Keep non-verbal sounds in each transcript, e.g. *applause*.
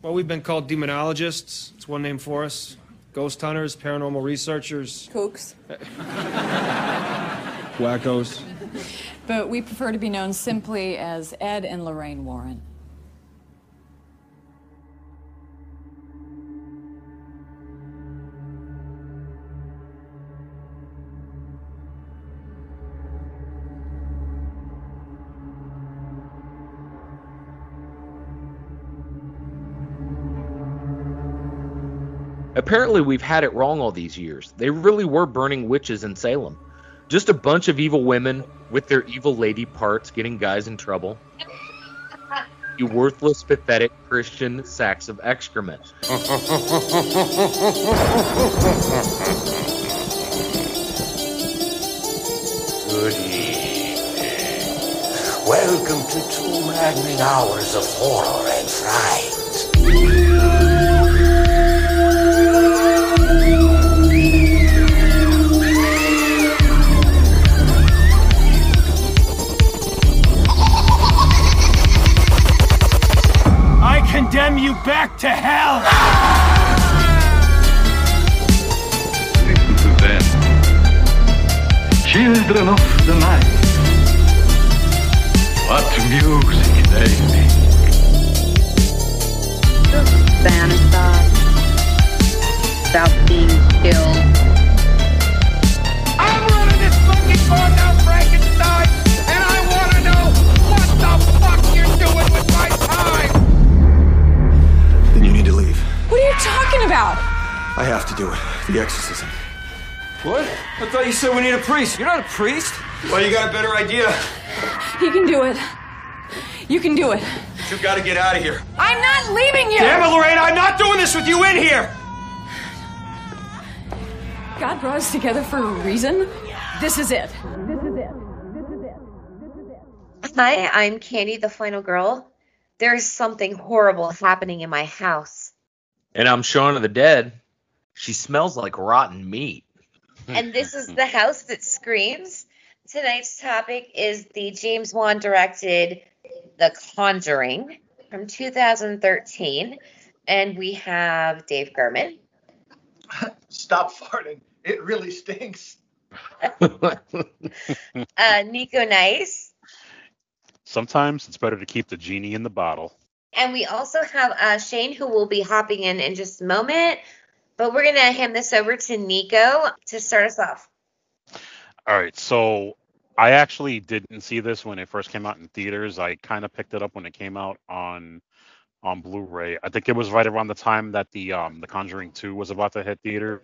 Well, we've been called demonologists. It's one name for us. Ghost hunters, paranormal researchers, Kooks. *laughs* wackos. But we prefer to be known simply as Ed and Lorraine Warren. Apparently, we've had it wrong all these years. They really were burning witches in Salem. Just a bunch of evil women with their evil lady parts getting guys in trouble. You worthless, pathetic Christian sacks of excrement. Welcome to two maddening hours of horror and fright. Condemn you back to hell! Listen to them. Children of the night. What music they make. fantasize about being killed. Talking about? I have to do it. The exorcism. What? I thought you said we need a priest. You're not a priest. Well, you got a better idea. He can do it. You can do it. you've gotta get out of here. I'm not leaving you! Damn it, Lorraine, I'm not doing this with you in here! God brought us together for a reason. This is it. This is it. This is it. This is it. Hi, I'm Candy, the final girl. There is something horrible happening in my house. And I'm Shaun of the Dead. She smells like rotten meat. and this is the house that screams. Tonight's topic is the James Wan directed The Conjuring from 2013. And we have Dave Gherman, *laughs* Stop farting. It really stinks. *laughs* uh, Nico Nice, Sometimes it's better to keep the genie in the bottle. And we also have uh, Shane who will be hopping in in just a moment. But we're going to hand this over to Nico to start us off. All right, so I actually didn't see this when it first came out in theaters. I kind of picked it up when it came out on on Blu-ray. I think it was right around the time that the um The Conjuring 2 was about to hit theaters,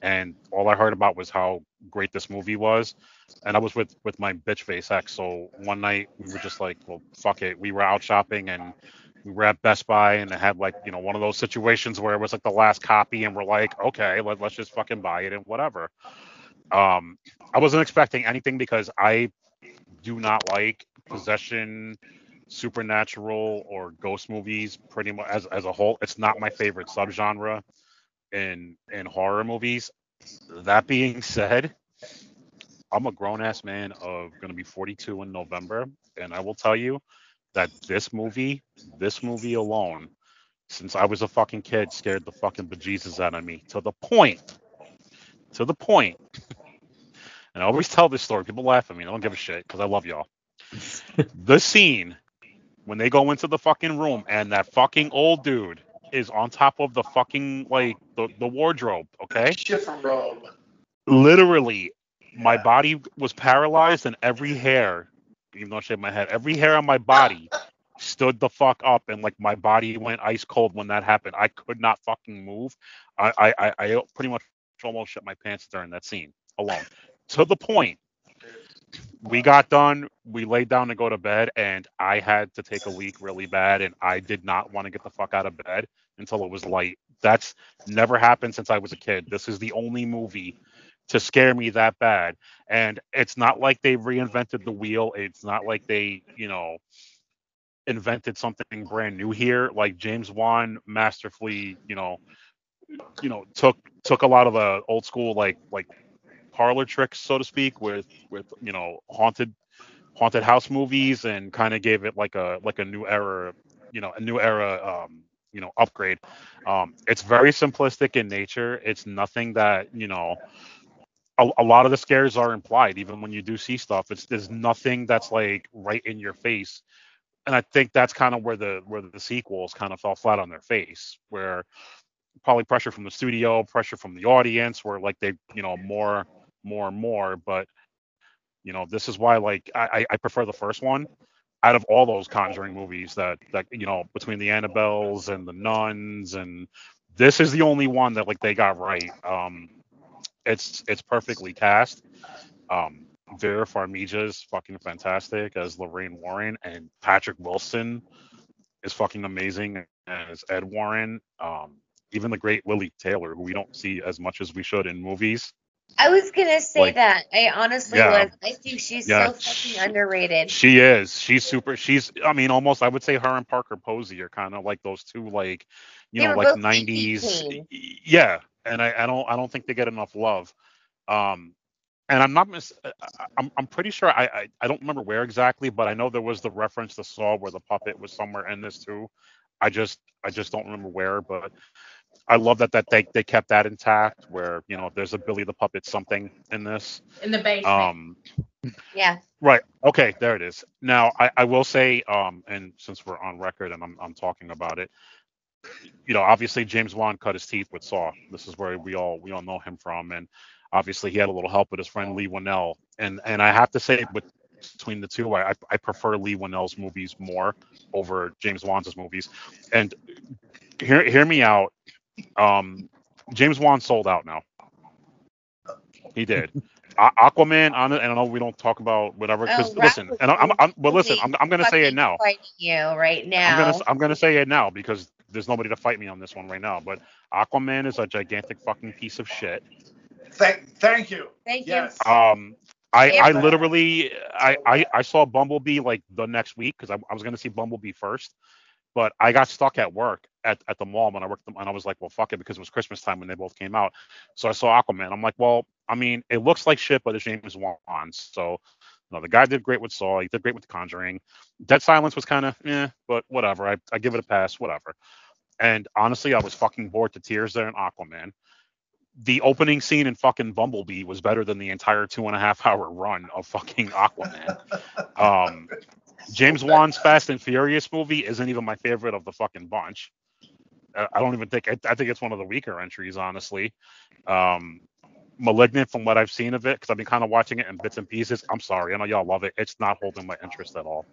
and all I heard about was how great this movie was. And I was with with my bitch face ex, so one night we were just like, well, fuck it. We were out shopping and we were at Best Buy and it had like you know one of those situations where it was like the last copy and we're like, okay, let, let's just fucking buy it and whatever. Um, I wasn't expecting anything because I do not like possession, supernatural, or ghost movies. Pretty much as as a whole, it's not my favorite subgenre in in horror movies. That being said, I'm a grown ass man of gonna be 42 in November, and I will tell you that this movie, this movie alone, since I was a fucking kid, scared the fucking bejesus out of me to the point, to the point. *laughs* And I always tell this story. People laugh at me. I don't give a shit because I love y'all. *laughs* the scene when they go into the fucking room and that fucking old dude is on top of the fucking like the, the wardrobe, okay? Shit from Rome. Literally, my body was paralyzed and every hair, even though I shaved my head, every hair on my body stood the fuck up and like my body went ice cold when that happened. I could not fucking move. I I, I, pretty much almost shit my pants during that scene alone. To the point we got done, we laid down to go to bed, and I had to take a leak really bad, and I did not want to get the fuck out of bed until it was light. That's never happened since I was a kid. This is the only movie to scare me that bad. And it's not like they reinvented the wheel. It's not like they, you know, invented something brand new here. Like James Wan masterfully, you know, you know, took took a lot of the old school like like parlor tricks, so to speak, with with you know haunted haunted house movies and kind of gave it like a like a new era, you know, a new era um, you know upgrade. Um, it's very simplistic in nature. It's nothing that you know. A, a lot of the scares are implied, even when you do see stuff. It's there's nothing that's like right in your face, and I think that's kind of where the where the sequels kind of fell flat on their face, where probably pressure from the studio, pressure from the audience, where like they you know more more and more, but you know this is why like I I prefer the first one out of all those Conjuring movies that that you know between the Annabelles and the Nuns and this is the only one that like they got right. Um, it's it's perfectly cast. Um, Vera Farmiga is fucking fantastic as Lorraine Warren, and Patrick Wilson is fucking amazing as Ed Warren. Um, even the great Lili Taylor, who we don't see as much as we should in movies. I was gonna say Like- that. I honestly Yeah. was. I think she's Yeah, so fucking underrated. She is. She's super. She's. I mean, almost. I would say her and Parker Posey are kind of like those two, like, you They know, like '90s. teen. Yeah, and I, I don't. I don't think they get enough love. Um, and I'm not. Mis- I- I'm. I'm pretty sure. I, I. I don't remember where exactly, but I know there was the reference to Saw where the puppet was somewhere in this too. I just. I just don't remember where, but I love that that they they kept that intact. Where you know, there's a Billy the Puppet something in this. in the basement. Um. Yeah. Right. Okay. There it is. Now, I, I will say, um, and since we're on record and I'm, I'm talking about it, you know, obviously James Wan cut his teeth with Saw. This is where we all we all know him from, and obviously he had a little help with his friend Leigh Whannell. And and I have to say, between the two, I I- prefer Leigh Whannell's movies more over James Wan's movies. And hear hear me out. Um, James Wan sold out now. He did. Aquaman on it, and I know we don't talk about whatever. Because Oh, listen, and I'm, I'm, but listen, I'm, I'm gonna say it now. You right now. I'm gonna, I'm gonna say it now because there's nobody to fight me on this one right now. But Aquaman is a gigantic fucking piece of shit. Thank, thank you. Thank Yes. Um, I, I literally, I, I, I saw Bumblebee like the next week because I, I was gonna see Bumblebee first, but I got stuck at work at, at the mall when I worked, and I was like, well, fuck it, because it was Christmas time when they both came out. So I saw Aquaman. I'm like, well, I mean, it looks like shit, but it's James Wan, so. Know, the guy did great with Saw. He did great with The Conjuring. Dead Silence was kind of, eh, but whatever. I, I give it a pass, whatever. And honestly, I was fucking bored to tears there in Aquaman the opening scene in fucking Bumblebee was better than the entire two and a half hour run of fucking Aquaman. *laughs* Um, James Wan's Fast and Furious movie isn't even my favorite of the fucking bunch. I don't even think I, I think it's one of the weaker entries, honestly. Um, Malignant, from what I've seen of it, because I've been kind of watching it in bits and pieces. I'm sorry, I know y'all love it. It's not holding my interest at all.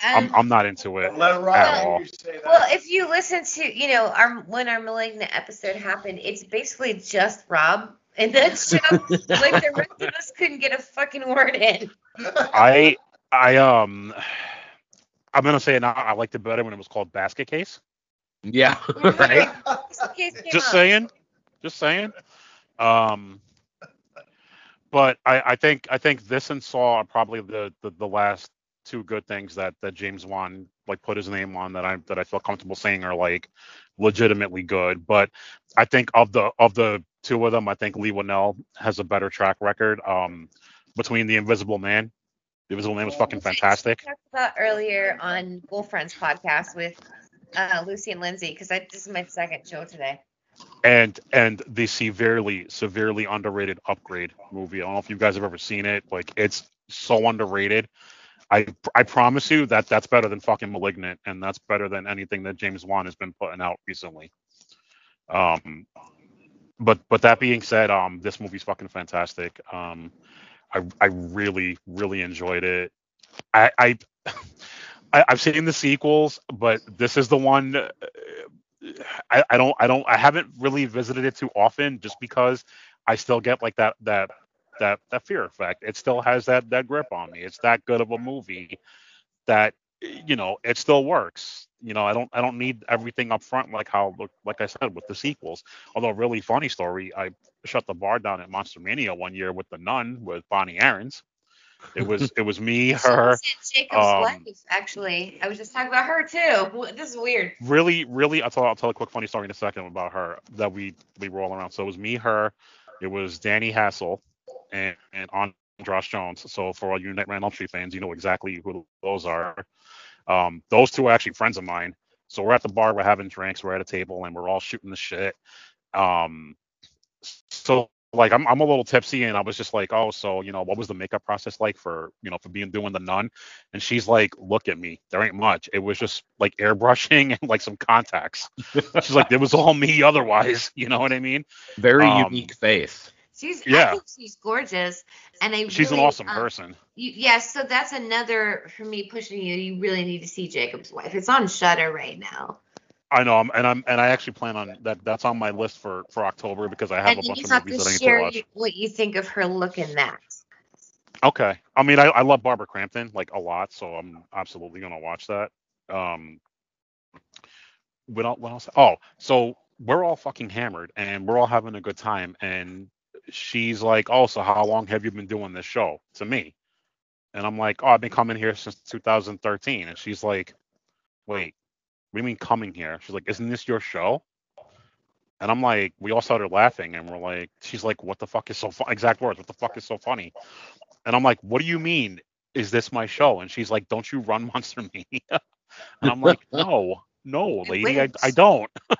I'm, Um, I'm not into it Let at all. You say that. Well, if you listen to, you know, our when our malignant episode happened, it's basically just Rob in that *laughs* show. like the rest of us couldn't get a fucking word in. I I um I'm gonna say it now. I liked it better when it was called Basket Case. Yeah. *laughs* right. Just in case it came just up. saying just saying um but I, I think I think this and Saw are probably the, the the last two good things that that James Wan like put his name on that I that I feel comfortable saying are like legitimately good. But I think of the of the two of them, I think Leigh Whannell has a better track record. Um, between the Invisible Man, the Invisible Man was fucking fantastic. Talked about earlier on Wolf Friends podcast with uh, Lucy and Lindsay because this is my second show today. And and the severely severely underrated upgrade movie. I don't know if you guys have ever seen it. Like it's so underrated. I i promise you that that's better than fucking malignant and that's better than anything that james wan has been putting out recently. Um but but that being said um this movie's fucking fantastic. Um i i really really enjoyed it. I i *laughs* I, I've seen the sequels, but this is the one. I, I don't I don't I haven't really visited it too often just because I still get like that that that that fear effect. It still has that that grip on me. It's that good of a movie that you know it still works. You know I don't I don't need everything up front like how like I said with the sequels. Although really funny story, I shut the bar down at Monster Mania one year with the Nun with Bonnie Aarons. It was it was me her. She was in Jacob's um, wife, actually. I was just talking about her too. This is weird. really, really, I'll tell, I'll tell a quick funny story in a second about her that we we roll around. So it was me, her, it was Danny Hassel, and and Andras Jones. So for all you on Elm Street fans, you know exactly who those are. Um, those two are actually friends of mine. So we're at the bar, we're having drinks, we're at a table, and we're all shooting the shit. Um, so like I'm I'm a little tipsy, and I was just like, oh, so you know, what was the makeup process like for you know for being doing the nun? And she's like, look at me, there ain't much. It was just like airbrushing *laughs* and like some contacts. she's like, it was all me otherwise. *laughs* You know what I mean? Very Um, unique face. She's Yeah. I think she's gorgeous, and I She's an awesome um, person. You, yes, so that's another for me pushing you. You really need to see Jacob's wife. It's on Shudder right now, I know, I'm, and I'm and I actually plan on that. That's on my list for for October because I have and a bunch of movies to that I need to share watch. you- what you think of her look in that. Okay. I mean, I, I love Barbara Crampton like a lot, so I'm absolutely gonna watch that. Um, what else? What else? Oh, so we're all fucking hammered and we're all having a good time, and she's like, "Oh, so how long have you been doing this show?" To me, and I'm like, "Oh, I've been coming here since 2013," and she's like, "Wait, what do you mean coming here?" She's like, "Isn't this your show?" And I'm like, we all started laughing, and we're like, she's like, "What the fuck is so funny?" Exact words, "What the fuck is so funny?" And I'm like, "What do you mean? Is this my show?" And she's like, "Don't you run *laughs* Monster Mania?" and I'm like, "No, no, *laughs* lady, I, I don't." *laughs*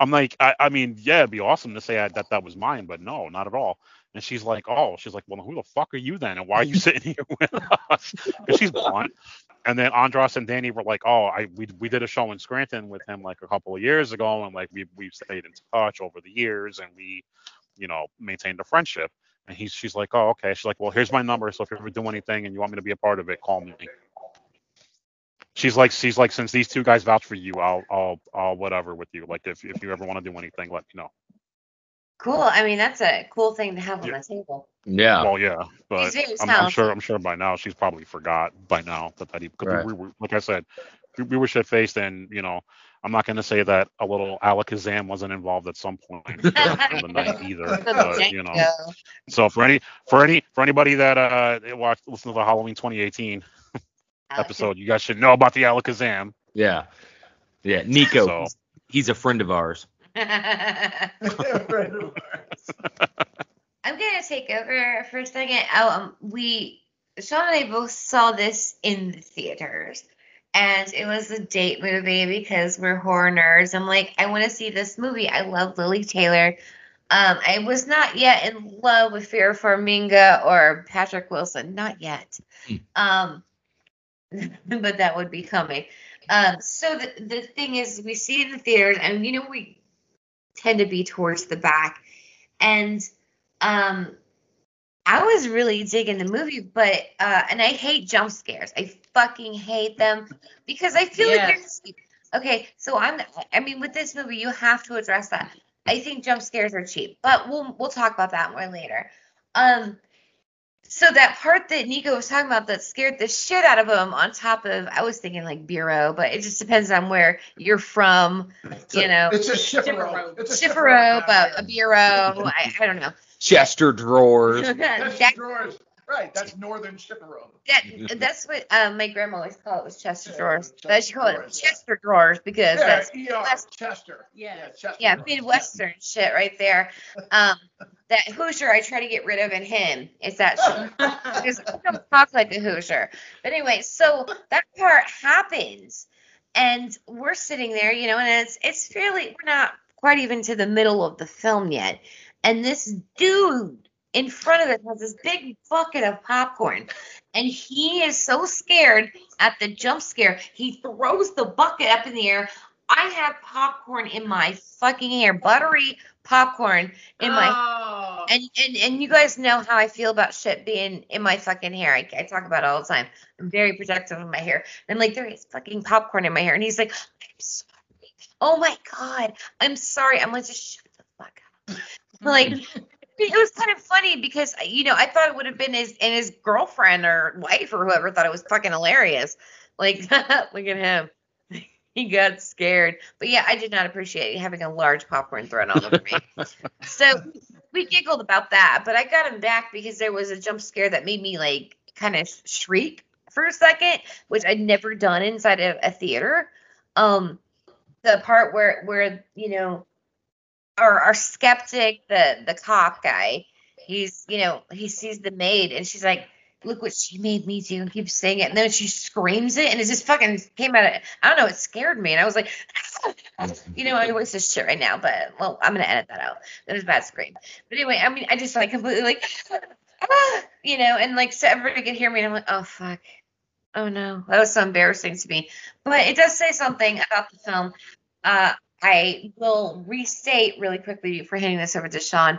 I'm like, I, I mean, yeah, it'd be awesome to say I, that that was mine, but no, not at all. And she's like, oh, she's like, well, who the fuck are you then, and why are you sitting here with us? Because she's blunt. And then Andras and Danny were like, oh, I we we did a show in Scranton with him like a couple of years ago, and like we we've stayed in touch over the years, and we, you know, maintained a friendship. And he's she's like, oh, okay. She's like, well, here's my number, so if you ever do anything and you want me to be a part of it, call me. She's like, she's like, since these two guys vouch for you, I'll, I'll, I'll whatever with you. Like, if if you ever want to do anything, let me know. Cool. I mean, that's a cool thing to have on the table. Yeah. Well, yeah, but I'm, I'm sure. I'm sure by now she's probably forgot by now that that he Right. we, we like I said, we, we were shit faced and you know I'm not gonna say that a little Alakazam wasn't involved at some point in the *laughs* night either, but you know. So for any for any for anybody that uh watched listen to the Halloween 2018 episode, you guys should know about the Alakazam. Yeah. Yeah. Nico, So- he's, he's a friend of ours. *laughs* *laughs* I'm gonna take over for a second. Oh, um, we Sean and I both saw this in the theaters, and it was a date movie because we're horror nerds. I'm like, I want to see this movie. I love Lili Taylor. Um, I was not yet in love with Vera Farmiga or Patrick Wilson, not yet. Um, *laughs* but that would be coming. Um, so the the thing is, we see it in the theaters, and you know we tend to be towards the back, and um, I was really digging the movie, but uh, and I hate jump scares. I fucking hate them because I feel like you're Yes. okay. So I'm. I mean, with this movie, you have to address that. I think jump scares are cheap, but we'll we'll talk about that more later. Um, so that part that Nico was talking about that scared the shit out of him. On top of, I was thinking like bureau, but it just depends on where you're from. You know, It's a shipper It's a Chifforobe, a, a bureau. I, I don't know. Chester drawers. That's *laughs* That- drawers. Right, that's northern chifforobe. That *laughs* that's what uh, my grandma always called it was Chester Yeah, drawers. Chester But she called it drawers. Chester drawers because Yeah, that's ER, West- Chester. Yeah. Chester. yeah drawers. Midwestern shit right there. Um, that Hoosier I try to get rid of in him. It's that shit. *laughs* because I don't talk like a Hoosier. But anyway, so that part happens, and we're sitting there, you know, and it's it's fairly we're not quite even to the middle of the film yet, and this dude in front of us has this big bucket of popcorn, and he is so scared at the jump scare, he throws the bucket up in the air. I have popcorn in my fucking hair, buttery popcorn in my Oh. and, and and you guys know how I feel about shit being in my fucking hair. I, I talk about it all the time. I'm very protective of my hair. And I'm like, there is fucking popcorn in my hair. And he's like, I'm sorry. Oh my god, I'm sorry. I'm like, just shut the fuck up. like, it was kind of funny because you know I thought it would have been his and his girlfriend or wife or whoever thought it was fucking hilarious. Like, *laughs* look at him. *laughs* He got scared. But yeah, I did not appreciate having a large popcorn thrown all over me. *laughs* So we giggled about that, but I got him back because there was a jump scare that made me like kind of shriek for a second, which I'd never done inside of a theater. Um, the part where where you know our our skeptic, the the cop guy, he's you know he sees the maid and she's like, look what she made me do and keeps saying it. And then she screams it and it just fucking came out of, I don't know, it scared me. And I was like, *laughs* you know, I voice this shit right now, but well, I'm to edit that out. That was a bad scream. But anyway, I mean, I just like completely like, *laughs* you know, and like so everybody could hear me and I'm like, oh, fuck. Oh no, that was so embarrassing to me. But it does say something about the film. Uh, I will restate really quickly before handing this over to Sean.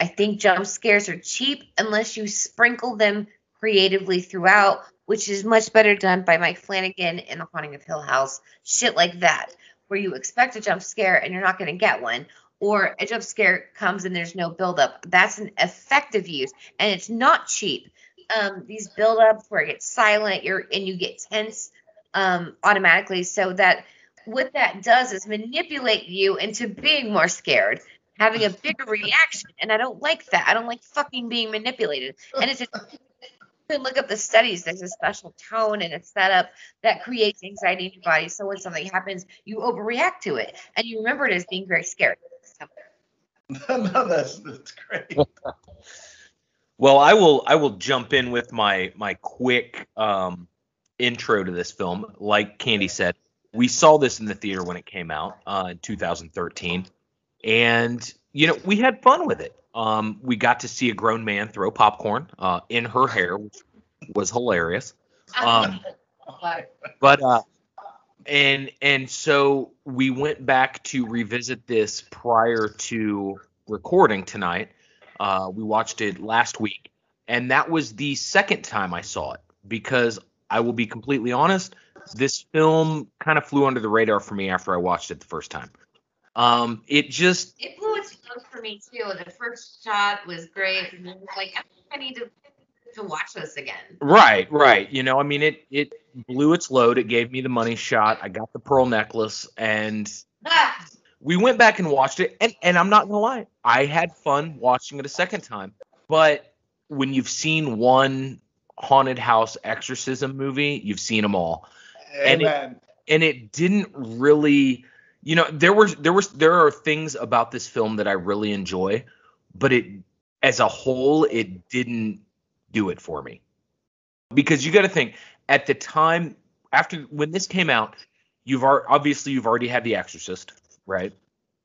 I think jump scares are cheap unless you sprinkle them creatively throughout, which is much better done by Mike Flanagan in The Haunting of Hill House. Shit like that, where you expect a jump scare and you're not going to get one, or a jump scare comes and there's no buildup. That's an effective use, and it's not cheap. Um, these buildups where it gets silent, you're and you get tense um, automatically, so that what that does is manipulate you into being more scared, having a bigger reaction. And I don't like that. I don't like fucking being manipulated. And it's just you can look up the studies. There's a special tone and a setup that creates anxiety in your body. So when something happens, you overreact to it, and you remember it as being very scary. So, *laughs* no, that's that's great. *laughs* Well, I will I will jump in with my my quick um, intro to this film. Like Candy said, we saw this in the theater when it came out uh, in 2013, and you know we had fun with it. Um, we got to see a grown man throw popcorn uh, in her hair, which was hilarious. Um, but uh, and and so we went back to revisit this prior to recording tonight. Uh, we watched it last week, and that was the second time I saw it because I will be completely honest, this film kind of flew under the radar for me after I watched it the first time. Um, it just it blew its load for me too. The first shot was great, and then like I need to to watch this again. Right, right. You know, I mean, it it blew its load. It gave me the money shot. I got the pearl necklace, and Ah, we went back and watched it. And and I'm not gonna lie, I had fun watching it a second time. But when you've seen one haunted house exorcism movie, you've seen them all. And it- and it didn't really you know there were there was there are things about this film that I really enjoy but it as a whole it didn't do it for me. Because you got to think at the time after when this came out you've ar- obviously you've already had the exorcist right?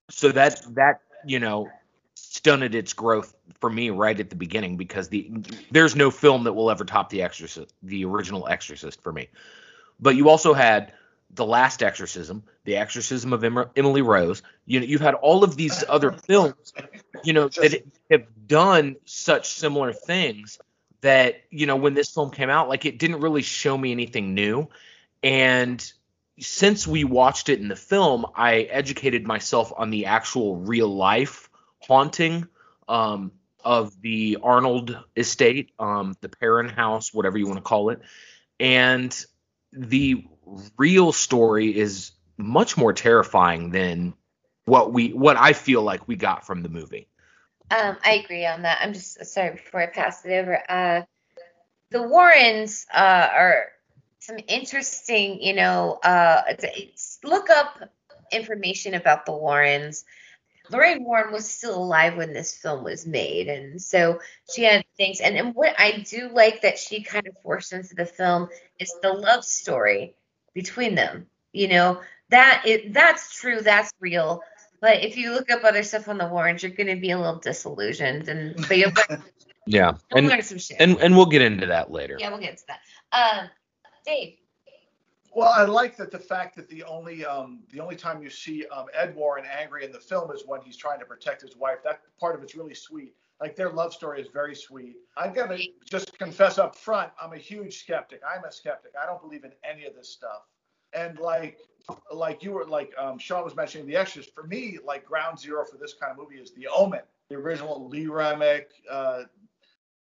So that that you know stunted its growth for me right at the beginning because the there's no film that will ever top the exorcist the original exorcist for me but you also had the last exorcism the exorcism of Em- emily rose. You know you've had all of these *laughs* other films you know that have done such similar things that you know when this film came out like it didn't really show me anything new. And since we watched it in the film i educated myself on the actual real life haunting um, of the arnold estate um, the Perron house whatever you want to call it. And the real story is much more terrifying than what we what i feel like we got from the movie Um, I agree on that. I'm just sorry before I pass it over. Uh, the Warrens uh, are some interesting, you know. Uh, look up information about the Warrens. Lorraine Warren was still alive when this film was made, and so she had things. And, and what I do like that she kind of forced into the film is the love story between them. You know that it that's true, that's real. But if you look up other stuff on the Warrens, you're going to be a little disillusioned, and but you'll, yeah and learn some shit. and and we'll get into that later yeah, we'll get into that. Um, Dave. Well, I like that the fact that the only um, the only time you see um, Ed Warren angry in the film is when he's trying to protect his wife. That part of it's really sweet. Like their love story is very sweet. I've got to just confess up front, I'm a huge skeptic. I'm a skeptic. I don't believe in any of this stuff. And like like you were like um, Sean was mentioning The Exorcist. For me, like ground zero for this kind of movie is The Omen, the original Lee Remick. Uh,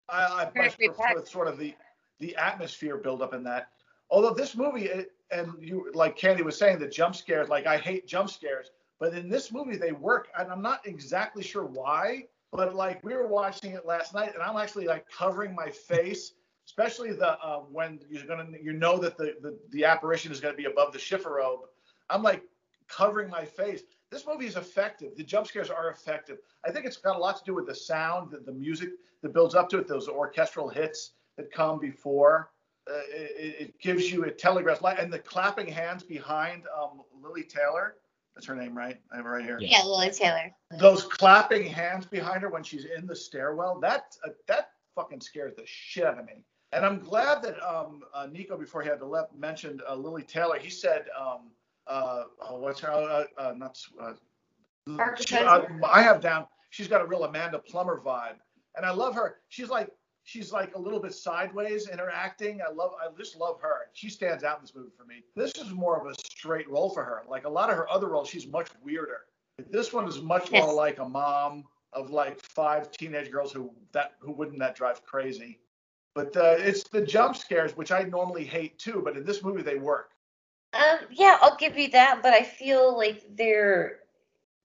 I, I much prefer sort of the the atmosphere build up in that. Although this movie, it, and you like Candy was saying, the jump scares. Like I hate jump scares, but in this movie they work, and I'm not exactly sure why. But like we were watching it last night, and I'm actually like covering my face, especially the uh, when you're gonna you know that the the, the apparition is gonna be above the chifforobe. I'm like covering my face. This movie is effective. The jump scares are effective. I think it's got a lot to do with the sound, the, the music that builds up to it, those orchestral hits that come before. Uh, it, it gives you a telegraph light and the clapping hands behind um, Lili Taylor. That's her name, right? I have it right here. Yeah, Lili Taylor. Those clapping hands behind her when she's in the stairwell. That uh, that fucking scares the shit out of me. And I'm glad that um, uh, Nico, before he had to left, mentioned uh, Lili Taylor. He said, um, uh, oh, what's her, uh, uh, not, uh, she- uh, I have down, she's got a real Amanda Plummer vibe. And I love her. She's like, she's like a little bit sideways in her acting. I love, I just love her. She stands out in this movie for me. This is more of a straight role for her. Like a lot of her other roles, she's much weirder. This one is much more Yes. like a mom of like five teenage girls who that who wouldn't that drive crazy. But uh, it's the jump scares, which I normally hate too, but in this movie they work. Um, yeah, I'll give you that, but I feel like they're,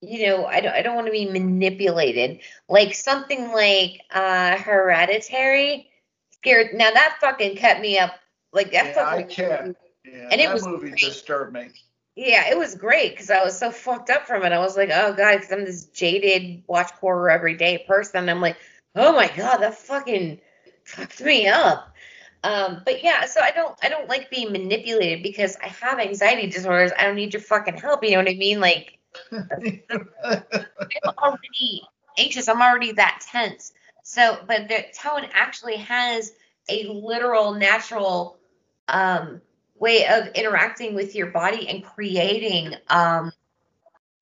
you know, I don't, I don't want to be manipulated. Like something like uh, Hereditary scared. Now that fucking kept me up. Like that Yeah, I can't. Yeah, And it that was movie great. disturbed me. Yeah, it was great because I was so fucked up from it. I was like, oh god, because I'm this jaded watch horror every day person. I'm like, oh my god, that fucking fucked me up. Um, but yeah, so I don't I don't like being manipulated because I have anxiety disorders. I don't need your fucking help. You know what I mean? Like I'm already anxious. I'm already that tense. So, but the tone actually has a literal, natural um, way of interacting with your body and creating, um,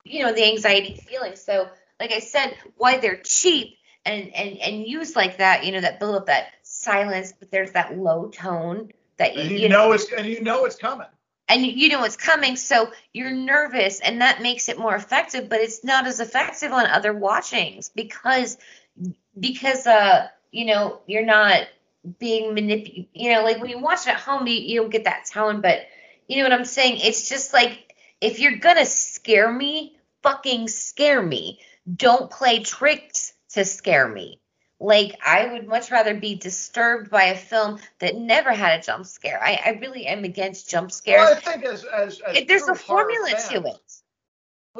you know, the anxiety feeling. So, like I said, why they're cheap and and and used like that, you know, that build up that silence, but there's that low tone that and you, you know it's and you know it's coming. And you- know it's coming so you're nervous and that makes it more effective but it's not as effective on other watchings because because uh you know you're not being manipulated you know like when you watch it at home you, you don't get that tone but you know what i'm saying? It's just like if you're gonna scare me fucking scare me. Don't play tricks to scare me like I would much rather be disturbed by a film that never had a jump scare. I, I really am against jump scares. Well, I think as as, as It- there's a formula horror to it.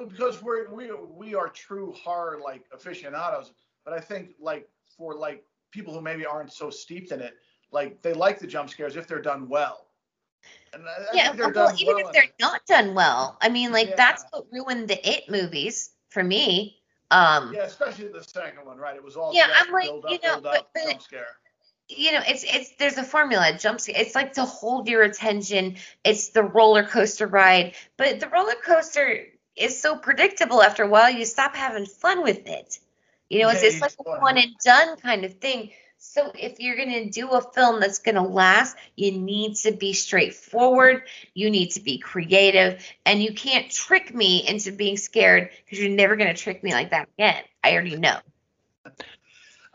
Because we're we we are true horror like aficionados, but I think like for like people who maybe aren't so steeped in it, like they like the jump scares if they're done well. And I, Yeah, think they're well, even well if they're not done well, I mean, like Yeah. that's what ruined the It movies for me. Um, Yeah, especially the second one, right? It was all Yeah, I'm like, up, you know, but- but- jump scare. you know, it's it's there's a formula. Jump scare. It's like to hold your attention. It's the roller coaster ride, but the roller coaster is so predictable. After a while, you stop having fun with it. You know, it's Yeah, it's you like a one and done kind of thing. So if you're gonna do a film that's gonna last, you need to be straightforward. You need to be creative, and you can't trick me into being scared because you're never gonna trick me like that again. I already know. Uh,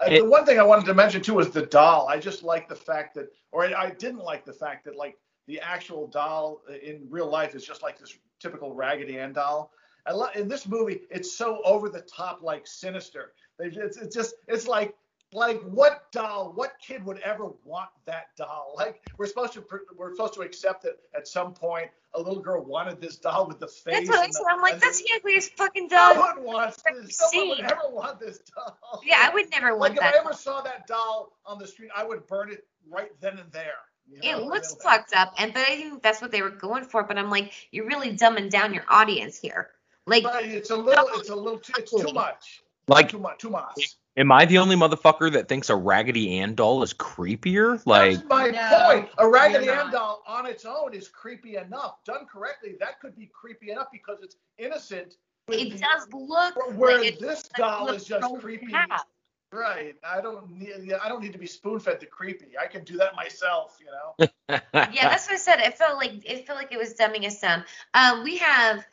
the one thing I wanted to mention too was the doll. I just like the fact that, or I, I didn't like the fact that like the actual doll in real life is just like this typical Raggedy Ann doll. I lo- in this movie, it's so over the top, like sinister. It's, it's just, it's like, like what doll, what kid would ever want that doll? Like we're supposed to, we're supposed to accept that at some point a little girl wanted this doll with the face. That's what I and the- said. I'm like, that's the- the ugliest fucking doll no one wants this. No one would seen. ever want this doll. Yeah, I would never want Like want if. I ever saw that doll on the street, I would burn it right then and there. you know, It looks middle fucked up, and but I think that's what they were going for. But I'm like, you're really dumbing down your audience here. Like, But it's a little, it's a little, too, it's too much. Like, too much, too much. Am I the only motherfucker that thinks a Raggedy Ann doll is creepier? Like, That's my No, point. A Raggedy Ann doll on its own is creepy enough. Done correctly, that could be creepy enough because it's innocent. it the- does look Where like this like doll little is just girl creepy. cat. Right. I don't need. I don't need to be spoon fed to creepy. I can do that myself. You know. *laughs* Yeah, that's what I said. It felt like it felt like it was dumbing us down. Um, we have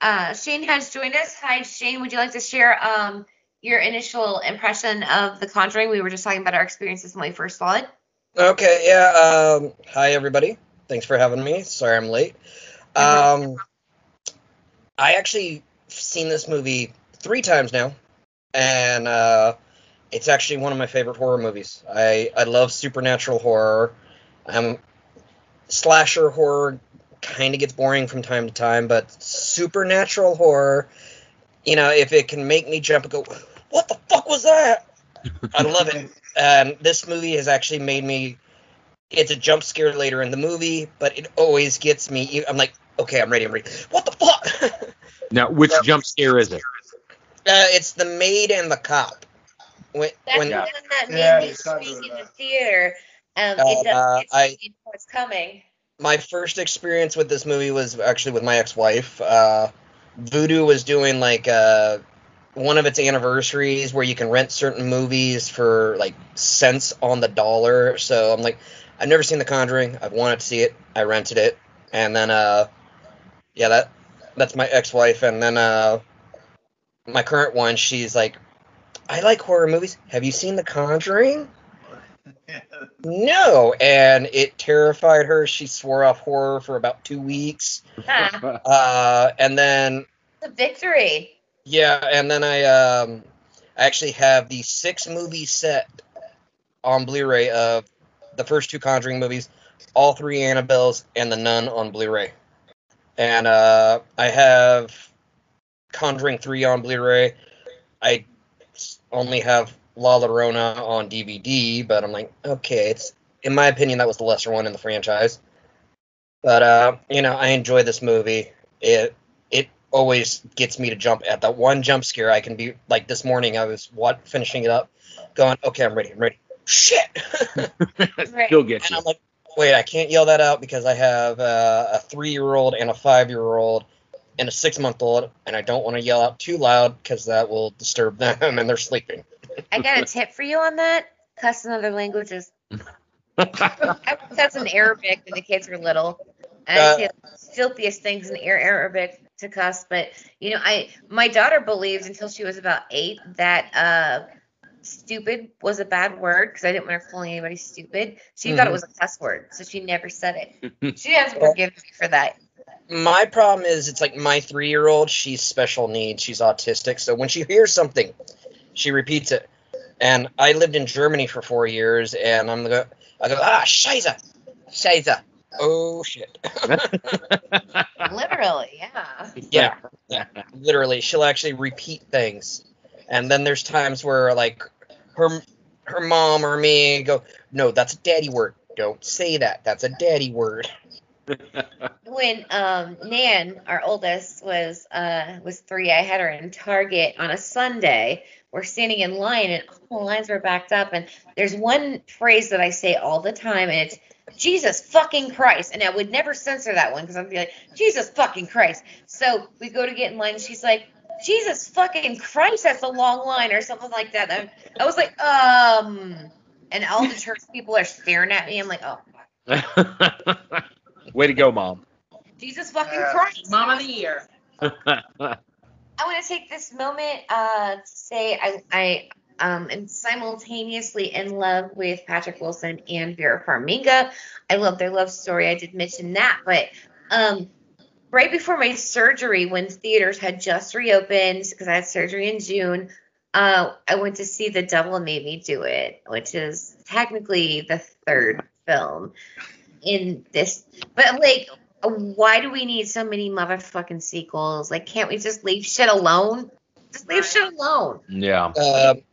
uh, Shane has joined us. Hi, Shane. Would you like to share um your initial impression of The Conjuring? We were just talking about our experiences when we first saw it. Okay, yeah. Um, hi, everybody. Thanks for having me. Sorry I'm late. Um, I actually seen this movie three times now, and uh, it's actually one of my favorite horror movies. I I love supernatural horror. Um, slasher horror kind of gets boring from time to time, but supernatural horror, you know, if it can make me jump and go, "What the fuck was that?" *laughs* I love it. And this movie has actually made me. It's a jump scare later in the movie, but it always gets me. I'm like, okay, I'm ready. I'm ready. What the fuck? *laughs* Now, which jump scare is it? Uh, it's the maid and the cop. When, That's when the one that made Yeah, me you talked shriek about in the that. theater. Um, Uh, it does, uh, it's, I- you it's coming. my first experience with this movie was actually with my ex-wife. Uh, Voodoo was doing like uh, one of its anniversaries where you can rent certain movies for like cents on the dollar. So I'm like, I've never seen The Conjuring. I've wanted to see it. I rented it, and then uh, yeah, that that's my ex-wife, and then uh, my current one. She's like, I like horror movies. Have you seen The Conjuring? *laughs* No, and it terrified her. She swore off horror for about two weeks. Uh, and then the victory. Yeah, and then I um I actually have the six movie set on Blu-ray of the first two Conjuring movies, all three Annabelles, and the Nun on Blu-ray. And uh, I have Conjuring three on Blu-ray. I only have La Llorona on DVD, but I'm like, okay, it's in my opinion that was the lesser one in the franchise. But uh, you know, I enjoy this movie. It it always gets me to jump at that one jump scare. I can be like this morning. I was what finishing it up, going, okay, I'm ready. I'm ready. Shit. *laughs* Right. He'll get And you. I'm like, wait, I can't yell that out because I have uh, a three year old and a five year old and a six month old, and I don't want to yell out too loud because that will disturb them *laughs* and they're sleeping. I got a tip for you on that. Cuss in other languages. *laughs* I cuss in Arabic when the kids were little. And I Uh, say the filthiest things in Ar- Arabic to cuss. But you know, I my daughter believed until she was about eight that uh, stupid was a bad word because I didn't want her calling anybody stupid. She thought it Mhm. was a cuss word, so she never said it. *laughs* She hasn't forgiven me for that. My problem is it's like my three year old, she's special needs, she's autistic, so when she hears something, she repeats it. And I lived in Germany for four years, and I'm go, I go, ah, Scheiße, Scheiße. Oh shit. *laughs* Literally, yeah. yeah, yeah, literally, she'll actually repeat things. And then there's times where like her her mom or me go, no, that's a daddy word. Don't say that. That's a daddy word. *laughs* when um Nan, our oldest, was uh was three, I had her in Target on a Sunday. We're standing in line and all the lines were backed up. And there's one phrase that I say all the time, and it's Jesus fucking Christ. And I would never censor that one because I'd be like, Jesus fucking Christ. So we go to get in line, and she's like, Jesus fucking Christ, that's a long line or something like that. And I, I was like, um, and all the church people are staring at me. I'm like, oh, *laughs* Way to go, mom. Jesus fucking Yeah. Christ. Mom of the year. I want to take this moment uh, to say I, I um, am simultaneously in love with Patrick Wilson and Vera Farmiga. I love their love story. I did mention that, but um, right before my surgery, when theaters had just reopened, because I had surgery in June, uh, I went to see The Devil Made Me Do It, which is technically the third film in this. But like, why do we need so many motherfucking sequels? Like, can't we just leave shit alone? Just leave shit alone. Yeah. Uh, Sit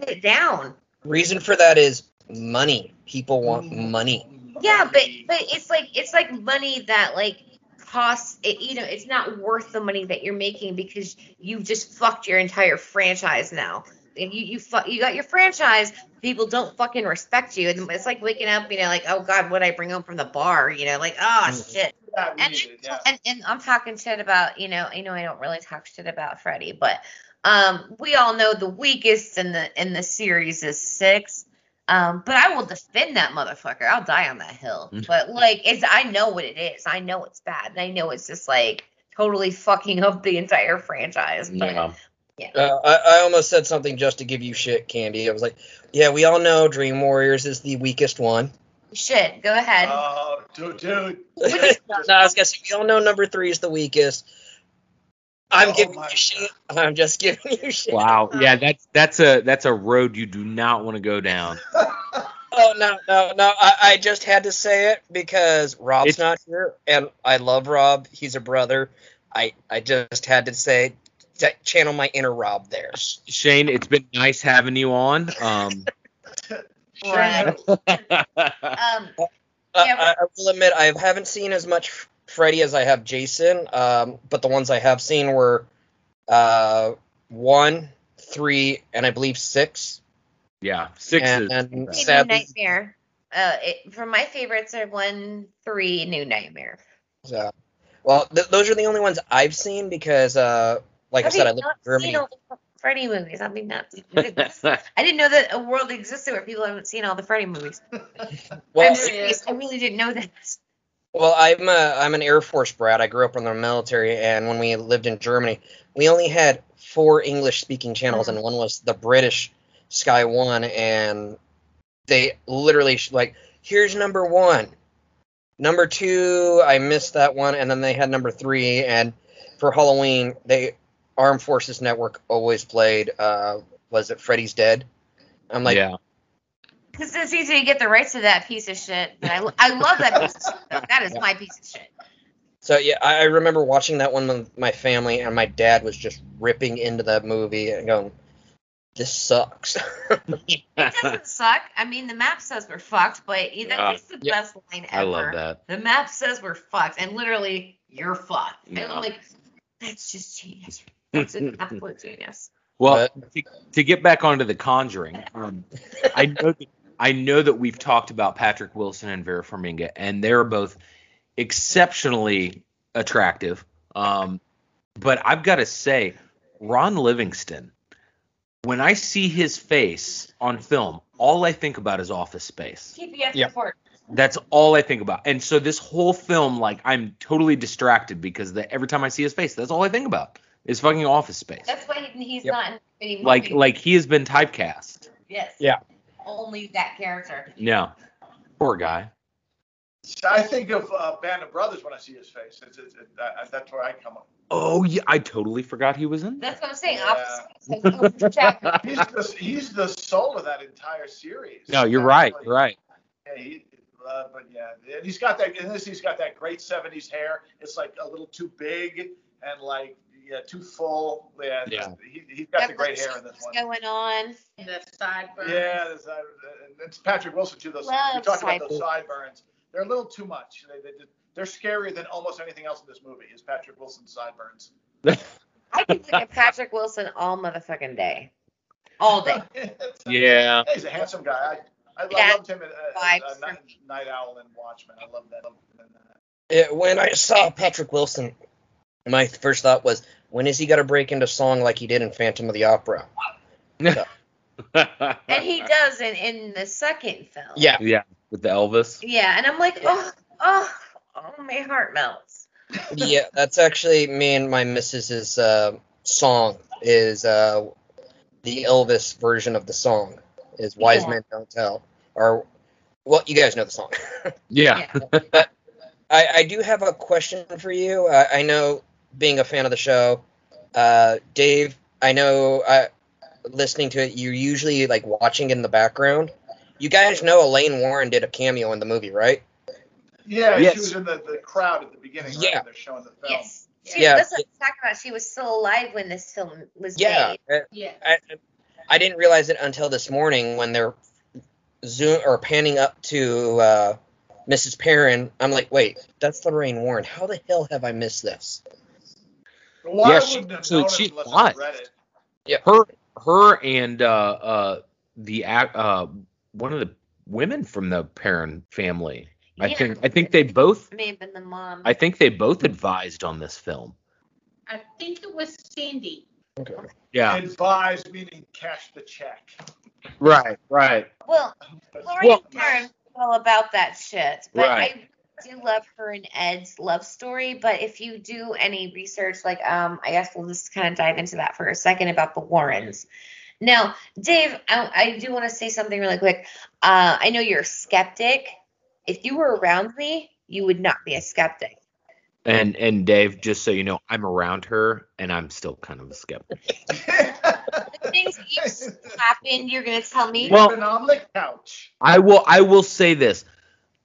it down. reason for that is money. People want mm-hmm. money. Yeah, but but it's like it's like money that like costs it you know it's not worth the money that you're making because you've just fucked your entire franchise now. And you you fuck you got your franchise, people don't fucking respect you, and it's like waking up, you know, like oh god, what I bring home from the bar, you know, like oh shit. Yeah, we And, yeah. and and I'm talking shit about you know you know I don't really talk shit about Freddy, but um we all know the weakest in the in the series is six. Um, but I will defend that motherfucker. I'll die on that hill. *laughs* But like, it's I know what it is. I know it's bad, and I know it's just like totally fucking up the entire franchise. But Yeah. Uh, I, I almost said something just to give you shit, Candy. I was like, yeah, we all know Dream Warriors is the weakest one. shit, go ahead. Oh, dude, dude. *laughs* no, I was gonna say we all know number three is the weakest. I'm Oh giving you shit. *laughs* I'm just giving you shit. Wow. *laughs* Yeah, that's that's a that's a road you do not want to go down. *laughs* Oh no, no, no! I, I just had to say it because Rob's It's- not here, and I love Rob. He's a brother. I I just had to say to channel my inner Rob there. Shane, it's been nice having you on. Um, Right. Um, Uh, Yeah, I, I will admit I haven't seen as much Freddy as I have Jason, um, but the ones I have seen were uh, one, three, and I believe six. yeah, six and, is and New Nightmare. Uh, it, from my favorites are one, three, New Nightmare. so- well, th- those are the only ones I've seen because, uh, like I said, I you live not in Germany. seen all the Freddy movies? I mean, not. *laughs* I didn't know that a world existed where people haven't seen all the Freddy movies. Well, I'm serious. *laughs* I really didn't know that. Well, I'm a, I'm an Air Force brat. I grew up in the military, and when we lived in Germany, we only had four English speaking channels, and one was the British Sky One, and they literally like, here's number one, number two. I missed that one, and then they had number three, and for Halloween, they Armed Forces Network always played. Uh, was it Freddy's Dead? I'm like, yeah. Because it's easy to get the rights to that piece of shit. But I, I love that piece of shit. That *laughs* is my piece of shit. So yeah, I I remember watching that one with my family, and my dad was just ripping into that movie and going, "This sucks." *laughs* It doesn't suck. I mean, the map says we're fucked, but Yeah. that's the Yeah. best line ever. I love that. The map says we're fucked, and literally, you're fucked. And I'm like, that's just genius. That's an *laughs* absolute genius. Well, to, to get back onto the Conjuring, um, I know that I know that we've talked about Patrick Wilson and Vera Farmiga, and they're both exceptionally attractive. Um, but I've got to say, Ron Livingston, when I see his face on film, all I think about is Office Space. TPS Yeah. report. That's all I think about. And so this whole film, like, I'm totally distracted because the, every time I see his face, that's all I think about is fucking Office Space. That's why he's Yep. not in any Like, like he has been typecast. yes. Yeah. Only that character. Yeah. Poor guy. I think of uh, Band of Brothers when I see his face. It's, it's, it, that, that's where I come up. Oh yeah, I totally forgot he was in. That's what I'm saying. Yeah. Opposite says Chapman. *laughs* He's the he's the soul of that entire series. No, you're Yeah, right. like- You're right. Yeah, he, uh, but yeah, and he's got that. In this, he's got that great '70s hair. It's like a little too big and like yeah, too full. Yeah, Yeah. He, he's got the great hair in this What's one. going on? The sideburns. Yeah, there's, uh, it's Patrick Wilson too. Those we Love talked about those sideburns. sideburns. They're a little too much. They, they, they're scarier than almost anything else in this movie. Is Patrick Wilson's sideburns? *laughs* I can think of Patrick Wilson all motherfucking day. All day. *laughs* Yeah. He's a handsome guy. I, I, Yeah. I loved him in uh, uh, Night, Night Owl and Watchmen. I love that. Yeah, when I saw Patrick Wilson, my first thought was, when is he gonna break into song like he did in Phantom of the Opera? *laughs* And he does in, in the second film. Yeah, yeah, with the Elvis. Yeah, and I'm like, oh, oh, oh, my heart melts. *laughs* yeah, that's actually me and my missus's uh, song is uh, the Elvis version of the song is "Wise Yeah. Men Don't Tell." Or, well, you guys know the song. *laughs* Yeah. I, I do have a question for you. I, I know, being a fan of the show, uh, Dave. I know, uh, listening to it, you're usually like watching in the background. You guys know Lorraine Warren did a cameo in the movie, right? Yeah, Yes. she was in the, the crowd at the beginning. Right, Yeah. when they're showing the film. Yes. She, Yeah. That's what I'm talking about. She was still alive when this film was Yeah. made. Yeah. I, I didn't realize it until this morning when they're zoom or panning up to uh, Mrs. Perron. I'm like, wait, that's Lorraine Warren. How the hell have I missed this? Well, Yeah, she- wouldn't have so she it unless lied. I read it. Her, her, and uh, uh, the uh, one of the women from the Perron family. I Yeah. think. I think they both. May have been the mom. I think they both advised on this film. I think it was Cindy. Yeah. Advised meaning cash the check. Right. Right. well, Lorraine Well- Warren is all about that shit. But Right. I do love her and Ed's love story. But if you do any research, like um, I guess we'll just kind of dive into that for a second about the Warrens. Now, Dave, I, I do want to say something really quick. Uh, I know you're a skeptic. If you were around me, you would not be a skeptic. And and Dave, just so you know, I'm around her, and I'm still kind of a skeptic. *laughs* The things that you happened, you're gonna tell me. Well- Even on the couch. I will I will say this.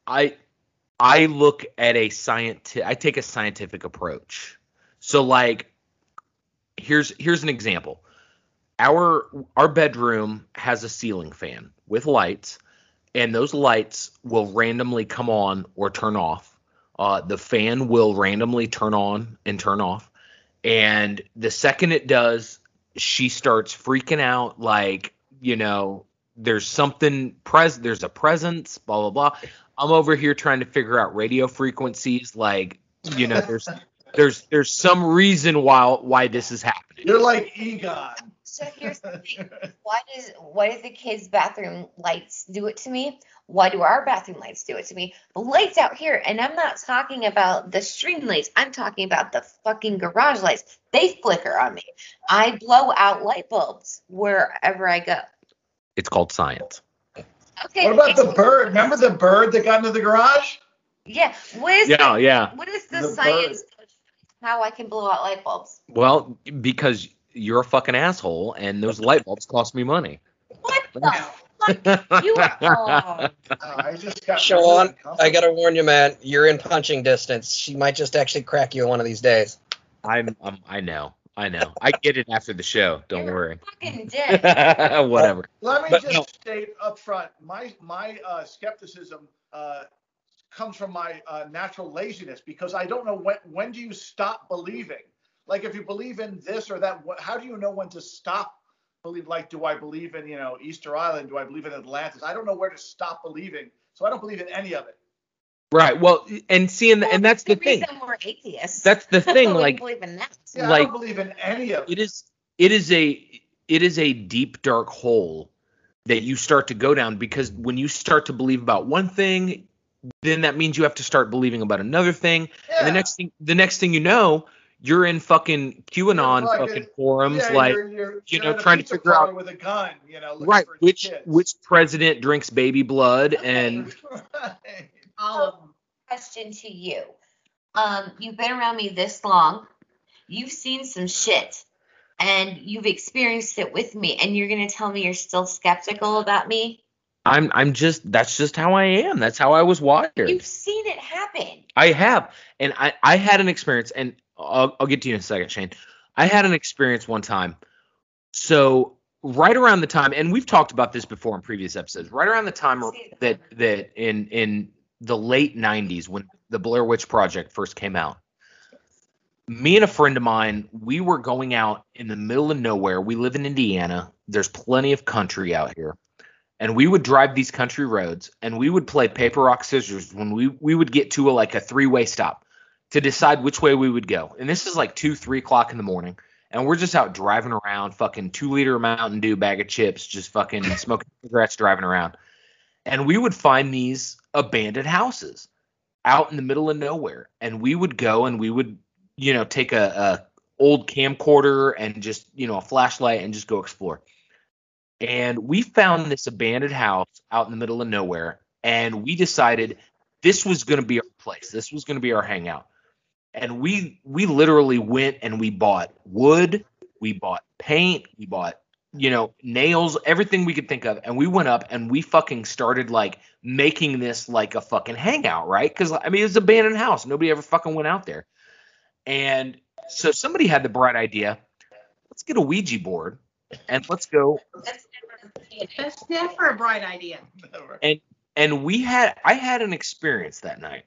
I I look at a scientific I take a scientific approach. So like here's here's an example. Our our bedroom has a ceiling fan with lights, and those lights will randomly come on or turn off. Uh, the fan will randomly turn on and turn off, and the second it does, she starts freaking out like you know there's something pres there's a presence blah blah blah i'm over here trying to figure out radio frequencies like you know there's *laughs* there's there's some reason why why this is happening You're like Egon. So here's the thing. Why does why does the kids' bathroom lights do it to me? Why do our bathroom lights do it to me? The lights out here, and I'm not talking about the string lights. I'm talking about the fucking garage lights. They flicker on me. I blow out light bulbs wherever I go. It's called science Okay. What about the bird? Remember the bird that got into the garage? Yeah. What is yeah the, yeah what is the, The science of how I can blow out light bulbs? well because you're a fucking asshole and those light bulbs cost me money What the fuck? You *laughs* are. Oh. Oh, I just got Sean, really I gotta warn you, man. You're in punching distance. She might just actually crack you one of these days. I'm, I'm i know i know i get it after the show don't You're worry Fucking *laughs* dick. whatever Let me But just no. state up front, my my uh, skepticism uh, comes from my uh, natural laziness because I don't know when when do you stop believing. Like if you believe in this or that, what, how do you know when to stop believe? Like, do I believe in you know Easter Island? Do I believe in Atlantis? I don't know where to stop believing, so I don't believe in any of it. Right well and see and, and that's the the thing we're atheists. that's the *laughs* thing we like believe in that. Yeah, I Like- don't believe in any of it. it is it is a it is a deep dark hole that you start to go down because when you start to believe about one thing then that means you have to start believing about another thing and the next thing the next thing you know you're in fucking qanon You're like a- fucking forums yeah, like you're, you're, you you're know, trying to figure out- with a gun, you know, right for which kids. which president drinks baby blood *laughs* and Right. *laughs* All of them. Question to you. Um, you've been around me this long. You've seen some shit, and you've experienced it with me, and you're gonna tell me you're still skeptical about me? i'm i'm just that's just how i am that's how i was wired You've seen it happen. I have, and I I had an experience, and I'll I'll get to you in a second, Shane. I had an experience one time. So right around the time, and we've talked about this before in previous episodes. Right around the time that that in in the late '90s when the Blair Witch Project first came out, me and a friend of mine, we were going out in the middle of nowhere. We live in Indiana. There's plenty of country out here. And we would drive these country roads and we would play paper rock scissors when we we would get to a, like a three way stop to decide which way we would go. And this is like two, three o'clock in the morning. And we're just out driving around, fucking two liter Mountain Dew bag of chips, just fucking smoking *laughs* cigarettes, driving around. And we would find these abandoned houses out in the middle of nowhere. And we would go and we would, you know, take a, a old camcorder and just, you know, a flashlight and just go explore. And we found this abandoned house out in the middle of nowhere. And we decided this was going to be our place. This was going to be our hangout. And we we literally went and we bought wood, we bought paint, we bought you know nails, everything we could think of, and we went up and we fucking started like making this like a fucking hangout, right? Because I mean it was an abandoned house, nobody ever fucking went out there. And so somebody had the bright idea, let's get a Ouija board and let's go That's never That's never a bright idea. and and we had I had an experience that night,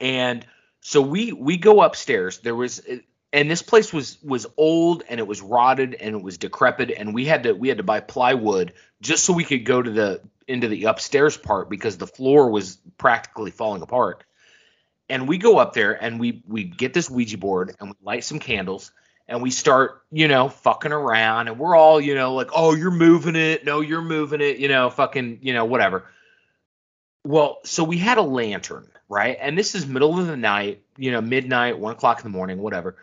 and so we we go upstairs. There was and this place was was old and it was rotted and it was decrepit and we had to we had to buy plywood just so we could go to the into the upstairs part because the floor was practically falling apart. And we go up there and we we get this Ouija board and we light some candles and we start, you know, fucking around and we're all, you know, like, oh, you're moving it. No, you're moving it, you know, fucking, you know, whatever. Well, so we had a lantern, right? And this is middle of the night, you know, midnight, one o'clock in the morning, whatever.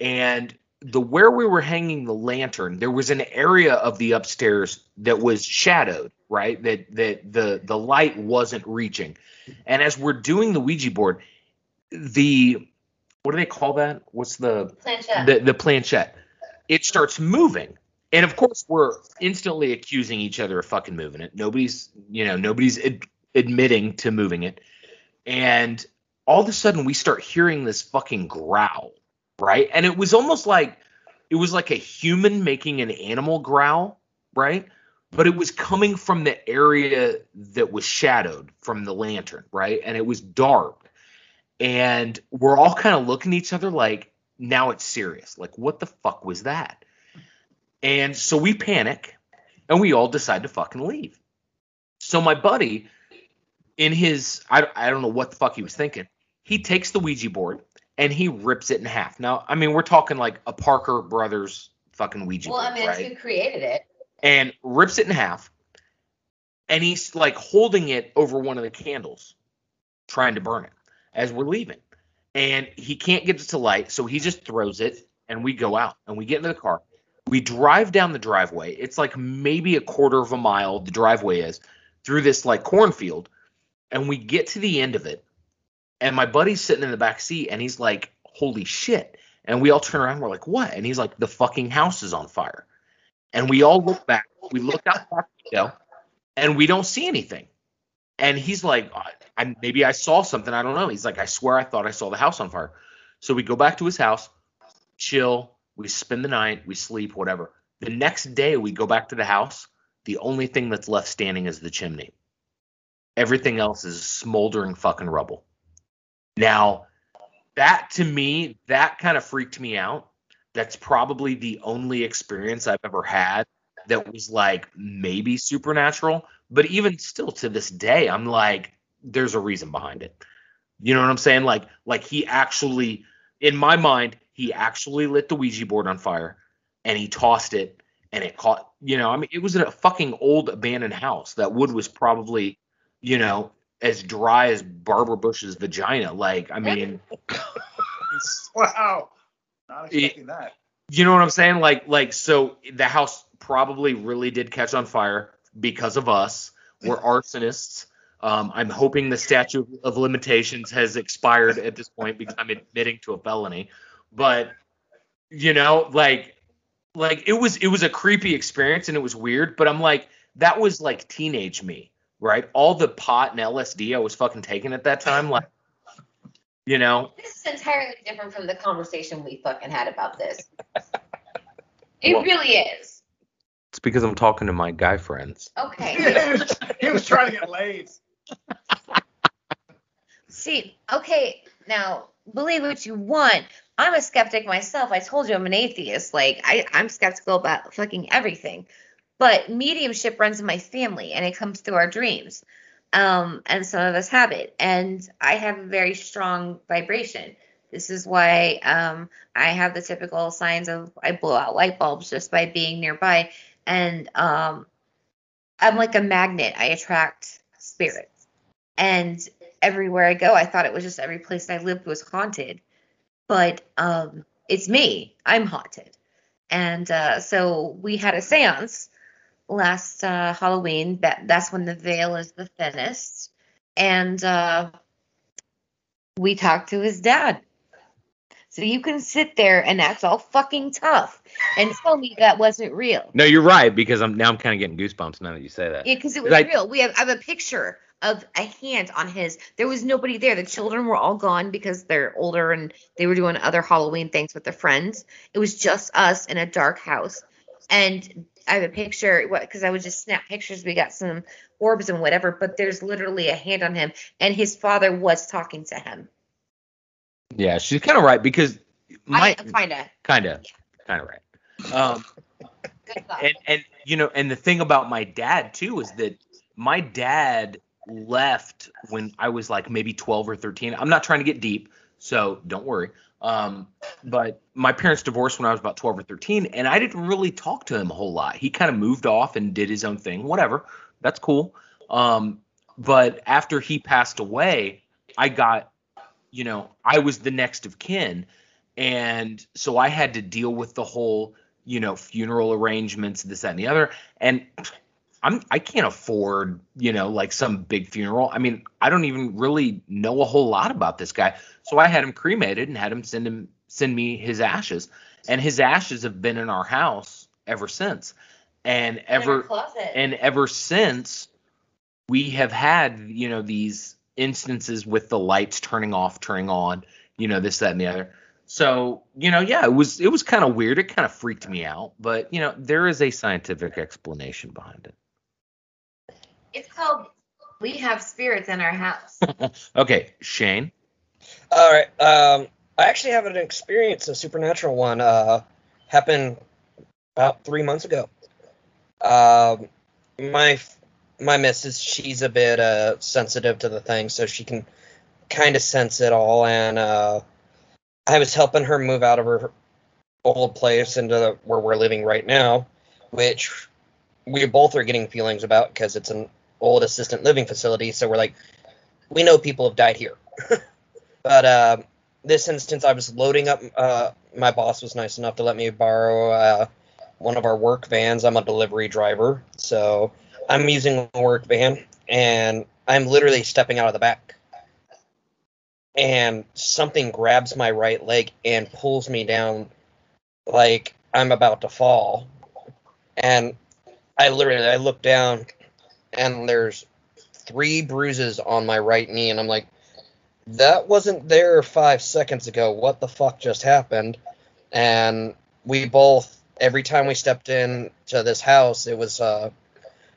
And the where we were hanging the lantern, there was an area of the upstairs that was shadowed, right? That that the the light wasn't reaching. And as we're doing the Ouija board, the what do they call that? What's the Planchette. the the planchette? It starts moving. And of course, we're instantly accusing each other of fucking moving it. Nobody's, you know, nobody's ad- admitting to moving it. And all of a sudden, we start hearing this fucking growl, right? And it was almost like, it was like a human making an animal growl, right? But it was coming from the area that was shadowed from the lantern, right? And it was dark. And we're all kind of looking at each other like, now it's serious. Like, what the fuck was that? And so we panic and we all decide to fucking leave. So my buddy, in his, I, I don't know what the fuck he was thinking, he takes the Ouija board and he rips it in half. Now, I mean, we're talking like a Parker Brothers fucking Ouija Well, board, I mean, right? who created it. and rips it in half. And he's like holding it over one of the candles, trying to burn it as we're leaving. And he can't get it to light, so he just throws it, and we go out and we get into the car. We drive down the driveway. It's like maybe a quarter of a mile, the driveway is, through this like cornfield. And we get to the end of it. And my buddy's sitting in the back seat, and he's like, holy shit. And we all turn around, we're like, what? And he's like, the fucking house is on fire. And we all look back. We look out the window, and we don't see anything. And he's like, I, I, maybe I saw something. I don't know. He's like, I swear I thought I saw the house on fire. So we go back to his house, chill. We spend the night. We sleep, whatever. The next day, we go back to the house. The only thing that's left standing is the chimney. Everything else is smoldering fucking rubble. Now, that to me, that kind of freaked me out. That's probably the only experience I've ever had that was like maybe supernatural. But even still to this day, I'm like, there's a reason behind it. You know what I'm saying? Like, like he actually, in my mind, he actually lit the Ouija board on fire and he tossed it and it caught, you know, I mean, it was in a fucking old abandoned house. That wood was probably, you know, as dry as Barbara Bush's vagina. Like, I mean, *laughs* wow. Not expecting that. you know what I'm saying? Like, like, so the house probably really did catch on fire because of us. We're *laughs* arsonists. Um, I'm hoping the statute of limitations has expired at this point because I'm admitting to a felony. But you know, like, like it was it was a creepy experience and it was weird. But I'm like, that was like teenage me, right? All the pot and LSD I was fucking taking at that time, like, you know, This is entirely different from the conversation we fucking had about this. *laughs* It Well- really is. it's because I'm talking to my guy friends. Okay. *laughs* he, was, he was trying to get laid. See, okay, now believe what you want. I'm a skeptic myself. I told you I'm an atheist. Like I, I'm skeptical about fucking everything. But mediumship runs in my family and it comes through our dreams. Um, and some of us have it. And I have a very strong vibration. This is why um, I have the typical signs of I blow out light bulbs just by being nearby. And um, I'm like a magnet. I attract spirits. And everywhere I go, I thought it was just every place I lived was haunted. But um, it's me. I'm haunted. And uh, so we had a seance last uh, Halloween. That that's when the veil is the thinnest. And uh, we talked to his dad. So you can sit there and that's all fucking tough and tell me that wasn't real. No, you're right because I'm now I'm kind of getting goosebumps now that you say that. Yeah, because it was Like- real. We have I have a picture of a hand on his. There was nobody there. The children were all gone because they're older and they were doing other Halloween things with their friends. It was just us in a dark house. And I have a picture because I would just snap pictures. We got some orbs and whatever, but there's literally a hand on him, and his father was talking to him. Yeah, she's kind of right because my kind of. kind of kind of right. Um, and and you know, and the thing about my dad too is that my dad left when I was like maybe 12 or 13. I'm not trying to get deep, so don't worry. Um, but my parents divorced when I was about 12 or 13, and I didn't really talk to him a whole lot. He kind of moved off and did his own thing, whatever. That's cool. Um, but after he passed away, I got, you know, I was the next of kin, and so I had to deal with the whole, you know, funeral arrangements, this, that, and the other. And I'm I can't afford, you know, like some big funeral. I mean, I don't even really know a whole lot about this guy. So I had him cremated and had him send him send me his ashes. And his ashes have been in our house ever since. And ever and ever since we have had, you know, these instances with the lights turning off, turning on, you know, this, that, and the other. So, you know, yeah, it was it was kind of weird. It kind of freaked me out, but you know, there is a scientific explanation behind it. It's called We Have Spirits in Our House. *laughs* okay, Shane. All right. Um, I actually have an experience, a supernatural one. Uh, happened about three months ago. Um, my my missus, she's a bit uh sensitive to the thing, so she can kind of sense it all. And uh, I was helping her move out of her old place into the, where we're living right now, which we both are getting feelings about because it's an old assistant living facility. So we're like, we know people have died here. *laughs* but uh, this instance, I was loading up. Uh, my boss was nice enough to let me borrow uh, one of our work vans. I'm a delivery driver, so I'm using a work van, and I'm literally stepping out of the back. And something grabs my right leg and pulls me down like I'm about to fall. And I literally I look down and there's three bruises on my right knee and I'm like that wasn't there 5 seconds ago. What the fuck just happened? And we both every time we stepped in to this house, it was uh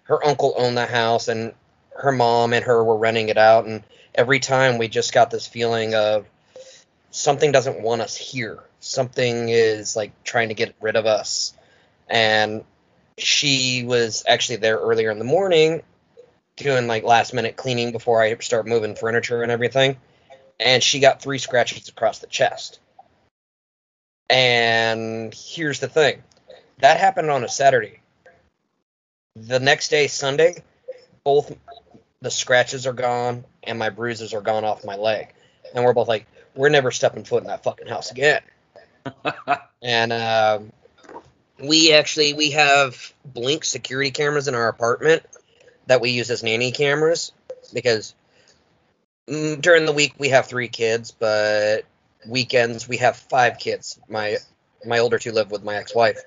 her uncle owned the house and her mom and her were renting it out and every time we just got this feeling of something doesn't want us here something is like trying to get rid of us and she was actually there earlier in the morning doing like last minute cleaning before i start moving furniture and everything and she got three scratches across the chest and here's the thing that happened on a saturday the next day, Sunday, both the scratches are gone and my bruises are gone off my leg. And we're both like, we're never stepping foot in that fucking house again. *laughs* and um, we actually we have blink security cameras in our apartment that we use as nanny cameras because mm, during the week we have three kids, but weekends we have five kids. My my older two live with my ex-wife,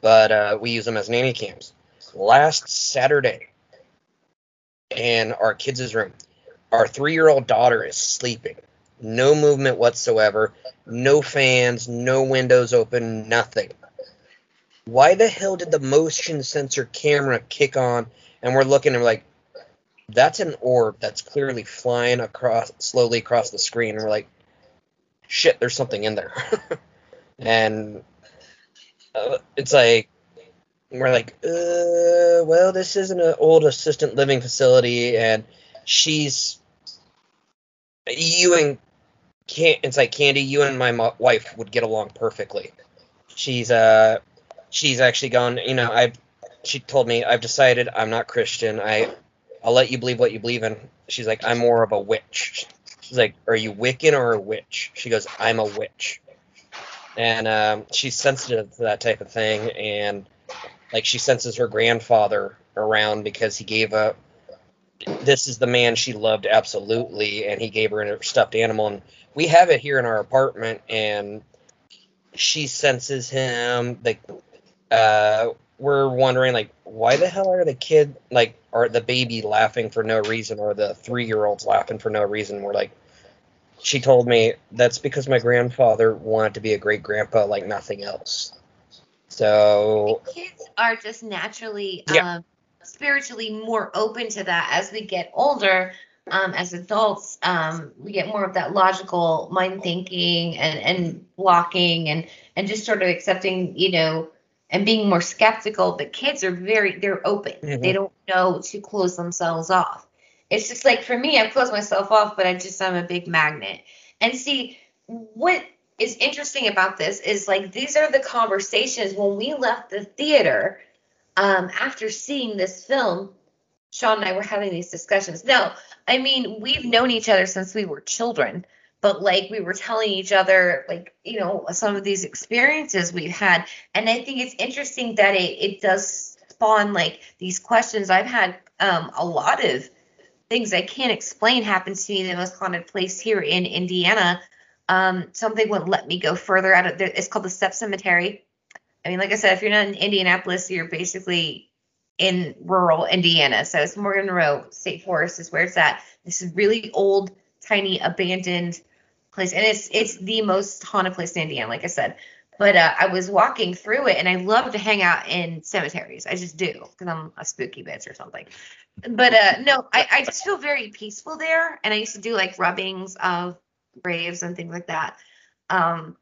but uh, we use them as nanny cams last Saturday in our kids' room. Our three year old daughter is sleeping. No movement whatsoever. No fans, no windows open, nothing. Why the hell did the motion sensor camera kick on and we're looking and we're like, that's an orb that's clearly flying across slowly across the screen. And we're like, shit, there's something in there. *laughs* and uh, it's like, we're like, uh, well, this isn't an old assistant living facility, and she's you and can it's like Candy, you and my mo- wife would get along perfectly. She's uh, she's actually gone. You know, I've she told me I've decided I'm not Christian. I I'll let you believe what you believe in. She's like, I'm more of a witch. She's like, Are you Wiccan or a witch? She goes, I'm a witch. And um, she's sensitive to that type of thing, and like she senses her grandfather around because he gave a this is the man she loved absolutely and he gave her a stuffed animal and we have it here in our apartment and she senses him like uh we're wondering like why the hell are the kid like are the baby laughing for no reason or the three year olds laughing for no reason we're like she told me that's because my grandfather wanted to be a great grandpa like nothing else so kids are just naturally Yeah. um, spiritually more open to that as we get older. Um, as adults, um, we get more of that logical mind thinking and, and blocking and, and just sort of accepting, you know, and being more skeptical. But kids are very, they're open. Mhm. They don't know to close themselves off. It's just like for me, I've closed myself off, but I just, I'm a big magnet. And see, what is interesting about this is like these are the conversations when we left the theater um, after seeing this film. Sean and I were having these discussions. No, I mean we've known each other since we were children, but like we were telling each other like you know some of these experiences we've had, and I think it's interesting that it it does spawn like these questions. I've had um, a lot of things I can't explain happened to me in the most haunted place here in Indiana um, something wouldn't let me go further out of there. It's called the Stepp Cemetery. I mean, like I said, if you're not in Indianapolis, you're basically in rural Indiana. So it's Morgan Row State Forest is where it's at. This is really old, tiny, abandoned place, and it's it's the most haunted place in Indiana, like I said. But uh, I was walking through it, and I love to hang out in cemeteries. I just do because I'm a spooky bitch or something. But uh, no, I, I just feel very peaceful there, and I used to do like rubbings of graves and things like that. Um,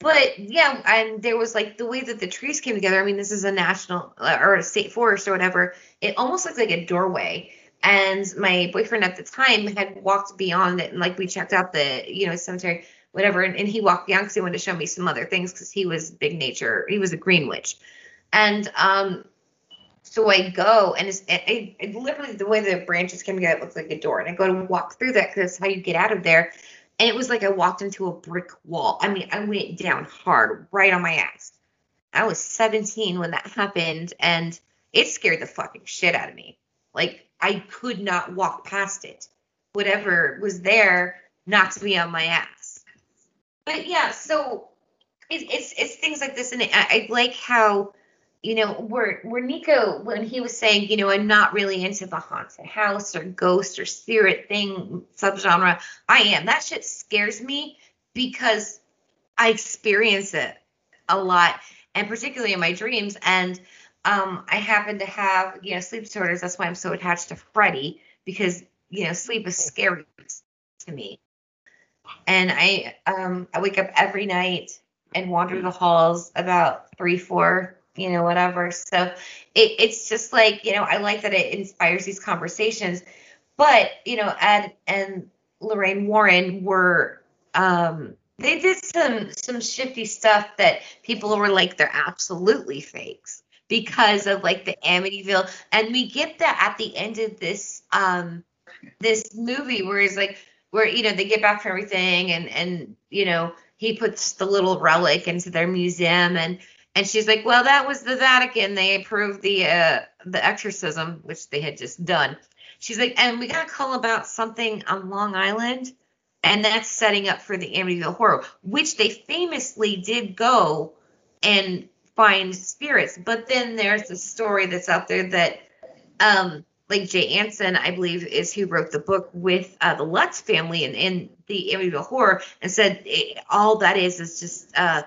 but yeah, and there was like the way that the trees came together. I mean, this is a national uh, or a state forest or whatever. It almost looks like a doorway. And my boyfriend at the time had walked beyond it, and like we checked out the you know cemetery, whatever, and, and he walked beyond because he wanted to show me some other things because he was big nature. He was a green witch, and um, so I go and it's it, it, it literally the way the branches came together, it looks like a door, and I go to walk through that because that's how you get out of there and it was like I walked into a brick wall. I mean, I went down hard, right on my ass. I was 17 when that happened, and it scared the fucking shit out of me. Like I could not walk past it. Whatever was there knocked me on my ass. But yeah, so it, it's it's things like this, and I, I like how you know, where where Nico when he was saying, you know, I'm not really into the haunted house or ghost or spirit thing subgenre. I am. That shit scares me because I experience it a lot, and particularly in my dreams. And um, I happen to have, you know, sleep disorders. That's why I'm so attached to Freddy because you know, sleep is scary to me. And I um I wake up every night and wander the halls about three, four you know, whatever. So it, it's just like, you know, I like that it inspires these conversations. But, you know, Ed and Lorraine Warren were um they did some some shifty stuff that people were like they're absolutely fakes because of like the Amityville and we get that at the end of this um this movie where it's like where you know they get back from everything and and you know he puts the little relic into their museum and and she's like, well, that was the Vatican. They approved the uh, the exorcism, which they had just done. She's like, and we got a call about something on Long Island, and that's setting up for the Amityville Horror, which they famously did go and find spirits. But then there's a story that's out there that, um, like Jay Anson, I believe, is who wrote the book with uh, the Lutz family and in the Amityville Horror, and said it, all that is is just uh,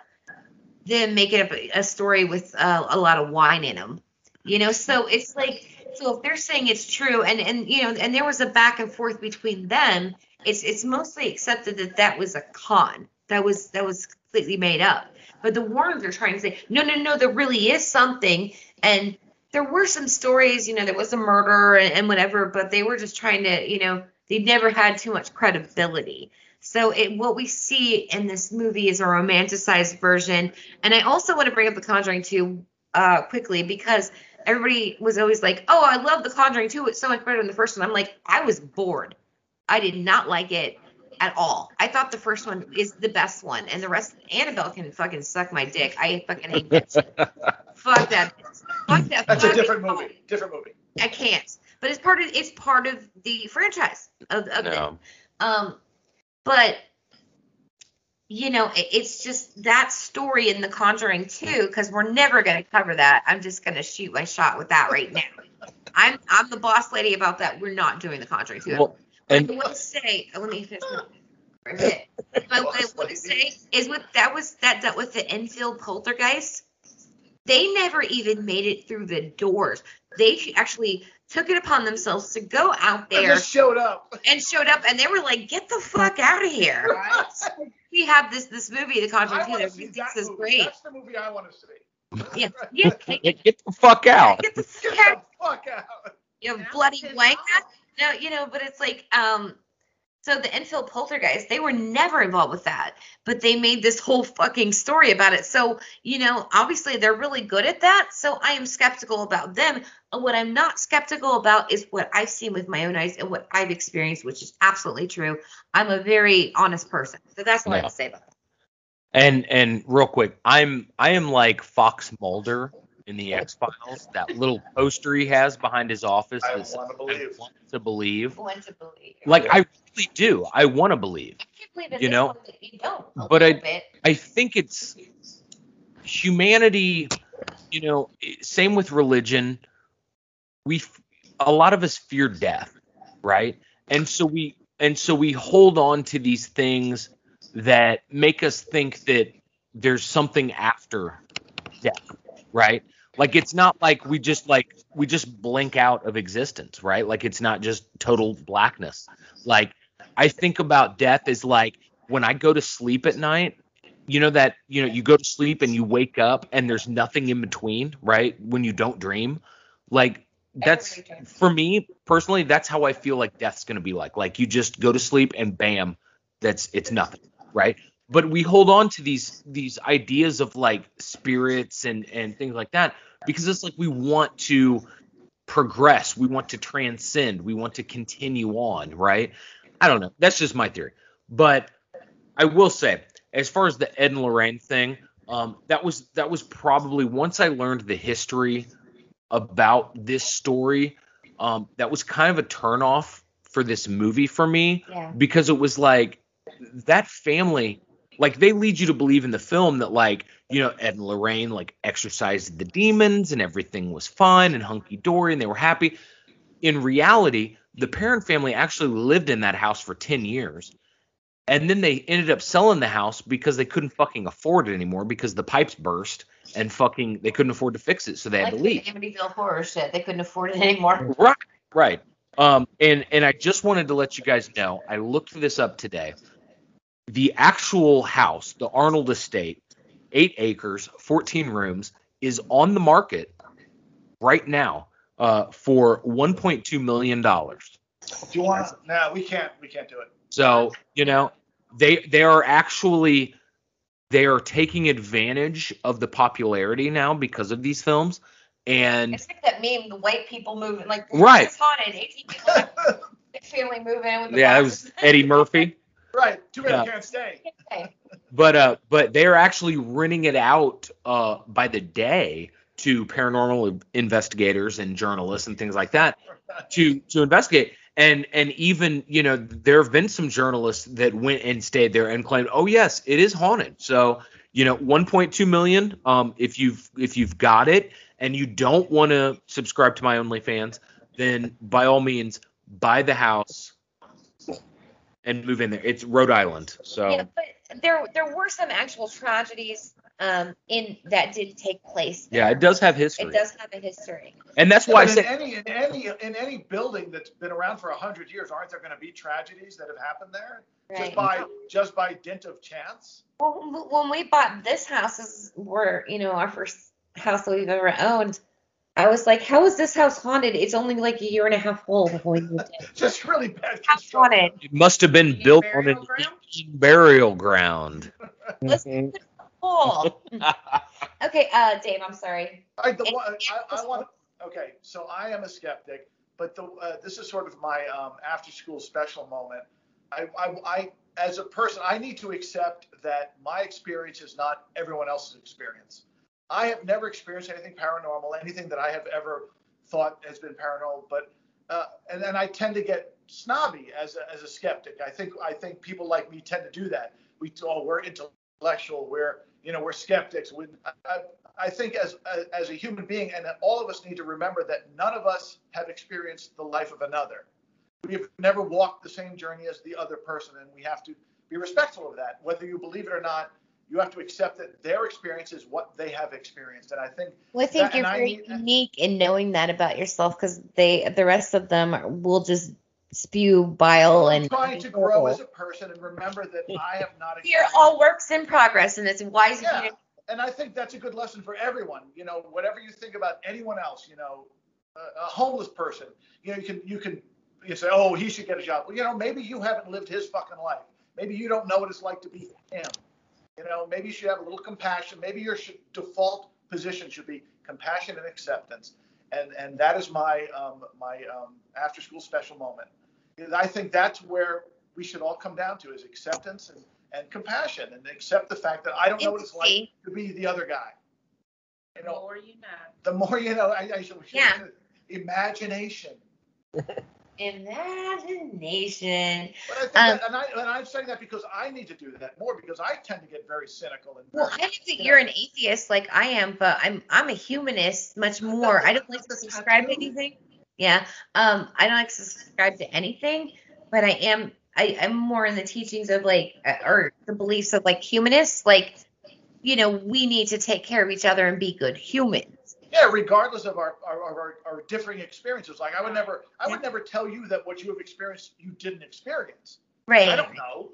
them making up a, a story with uh, a lot of wine in them. You know, so it's like so if they're saying it's true and and you know and there was a back and forth between them, it's it's mostly accepted that that was a con. That was that was completely made up. But the Warrens are trying to say, no, no, no, there really is something. And there were some stories, you know, there was a murder and, and whatever, but they were just trying to, you know, they never had too much credibility. So it, what we see in this movie is a romanticized version. And I also want to bring up The Conjuring 2 uh, quickly because everybody was always like, "Oh, I love The Conjuring 2. It's so much better than the first one." I'm like, I was bored. I did not like it at all. I thought the first one is the best one, and the rest Annabelle can fucking suck my dick. I fucking hate it. Fuck that. Fuck that. That's a different movie. Different movie. I can't. But it's part of it's part of the franchise of, of No. it. Um, but you know, it, it's just that story in The Conjuring too, because we're never going to cover that. I'm just going to shoot my shot with that right now. I'm I'm the boss lady about that. We're not doing The Conjuring 2. Well, and I want to say, oh, let me finish for a bit. But what I want to say is with that was that dealt with the Enfield poltergeist. They never even made it through the doors. They actually took it upon themselves to go out They there just showed up. and showed up, and they were like, "Get the fuck out of here!" *laughs* we have this this movie, The Conjuring I 2, want to that see we think is movie. great. That's the movie I want to see. *laughs* Yeah, *laughs* yeah. get, get the fuck out. Get the fuck out. the fuck out. you know, bloody wank. No, you know, but it's like, um, so the Enfield poltergeist, they were never involved with that, but they made this whole fucking story about it. So, you know, obviously they're really good at that. So I am skeptical about them. What I'm not skeptical about is what I've seen with my own eyes and what I've experienced, which is absolutely true. I'm a very honest person. So that's what I Yeah. have to say about that. And and real quick, I'm I am like Fox Mulder in the X Files. That little poster he has behind his office. I that says, want to believe. want to believe. When to believe. Like I really do. I want to believe. I can't believe at you know, you don't. but I- bit. I think it's humanity. You know, same with religion. We a lot of us fear death, right? And so we and so we hold on to these things that make us think that there's something after death, right? Like it's not like we just like we just blink out of existence, right? Like it's not just total blackness. Like I think about death as like when I go to sleep at night, you know that you know you go to sleep and you wake up and there's nothing in between, right? When you don't dream. Like that's for me personally that's how I feel like death's going to be like. Like you just go to sleep and bam, that's it's nothing, right? But we hold on to these these ideas of like spirits and and things like that because it's like we want to progress, we want to transcend, we want to continue on, right? I don't know. That's just my theory. But I will say, as far as the Ed and Lorraine thing, um, that was that was probably once I learned the history about this story, um, that was kind of a turnoff for this movie for me Yeah. because it was like that family like they lead you to believe in the film that like you know ed and lorraine like exorcised the demons and everything was fine and hunky-dory and they were happy in reality the Perron family actually lived in that house for 10 years and then they ended up selling the house because they couldn't fucking afford it anymore because the pipes burst and fucking they couldn't afford to fix it so they had Like to leave Amityville horror shit. They couldn't afford it anymore. *laughs* Right, right. Um, and and I just wanted to let you guys know. I looked this up today. The actual house, the Arnold Estate, eight acres, 14 rooms, is on the market right now uh, for 1.2 million dollars. Do you want? to No, we can't. We can't do it. So you know they they are actually they are taking advantage of the popularity now because of these films. And It's like that meme, the white people moving, like Right. It's haunted. 18 people, big family moving in with the yeah, it boxes. was Eddie Murphy. *laughs* Right. Too bad Yeah. you can't stay. But uh but they're actually renting it out uh by the day to paranormal investigators and journalists and things like that to to investigate and and even you know there have been some journalists that went and stayed there and claimed oh yes it is haunted so you know 1.2 million um if you've if you've got it and you don't want to subscribe to my OnlyFans then by all means buy the house and move in there it's Rhode Island so Yeah, but there there were some actual tragedies um in that did take place. Yeah, it does have history. It does have a history. And that's why I But say in any in any in any building that's been around for hundred years, aren't there going to be tragedies that have happened there just by just by dint of chance? Well, when we bought this house, is were you know our first house that we've ever owned. I was like, how is this house haunted? It's only like a year and a half old when we moved in. Just really bad. House haunted. it must have been built on an Indian burial ground. *laughs* Listen to the *laughs* okay, uh, Dave, I'm sorry. I, the I, I want. Okay, so I am a skeptic, but the uh, this is sort of my um, after school special moment. I, I, I, as a person, I need to accept that my experience is not everyone else's experience. I have never experienced anything paranormal, anything that I have ever thought has been paranormal, but uh, and then I tend to get snobby as a, as a skeptic. I think I think people like me tend to do that. We oh we're intellectual, we're you know we're skeptics. We, I, I think as as a human being, and all of us need to remember that none of us have experienced the life of another. We have never walked the same journey as the other person, and we have to be respectful of that. Whether you believe it or not, you have to accept that their experience is what they have experienced. And I think Well, I think that- you're and I very unique in knowing that about yourself because they, the rest of them will just spew bile I'm and. trying to grow as a person and remember that I have not *laughs* You're all works in progress, and it's wise Yeah, you to and I think that's a good lesson for everyone. You know, whatever you think about anyone else, you know, a, a homeless person, you know, you can you can you say, oh, he should get a job. Well, you know, maybe you haven't lived his fucking life. Maybe you don't know what it's like to be him. You know, maybe you should have a little compassion. Maybe your should, default position should be compassion and acceptance. And and that is my um, my um, after school special moment. Because I think that's where we should all come down to is acceptance and, and compassion and accept the fact that I don't know what it's like to be the other guy. You know, Or you know. the more you know, I, I should, Yeah. imagination. *laughs* Imagination. But I think Um, that, and, I, and I'm saying that because I need to do that more because I tend to get very cynical and Well, I think that you're an atheist like I am, but I'm I'm a humanist much more. I don't like to subscribe to anything. Yeah. Um, I don't like to subscribe to anything, but I am I, I'm more in the teachings of like, uh, or the beliefs of like humanists. Like, you know, we need to take care of each other and be good humans. Yeah, regardless of our our, our, our differing experiences. Like I would never I would never tell you that what you have experienced you didn't experience. Right. I don't know.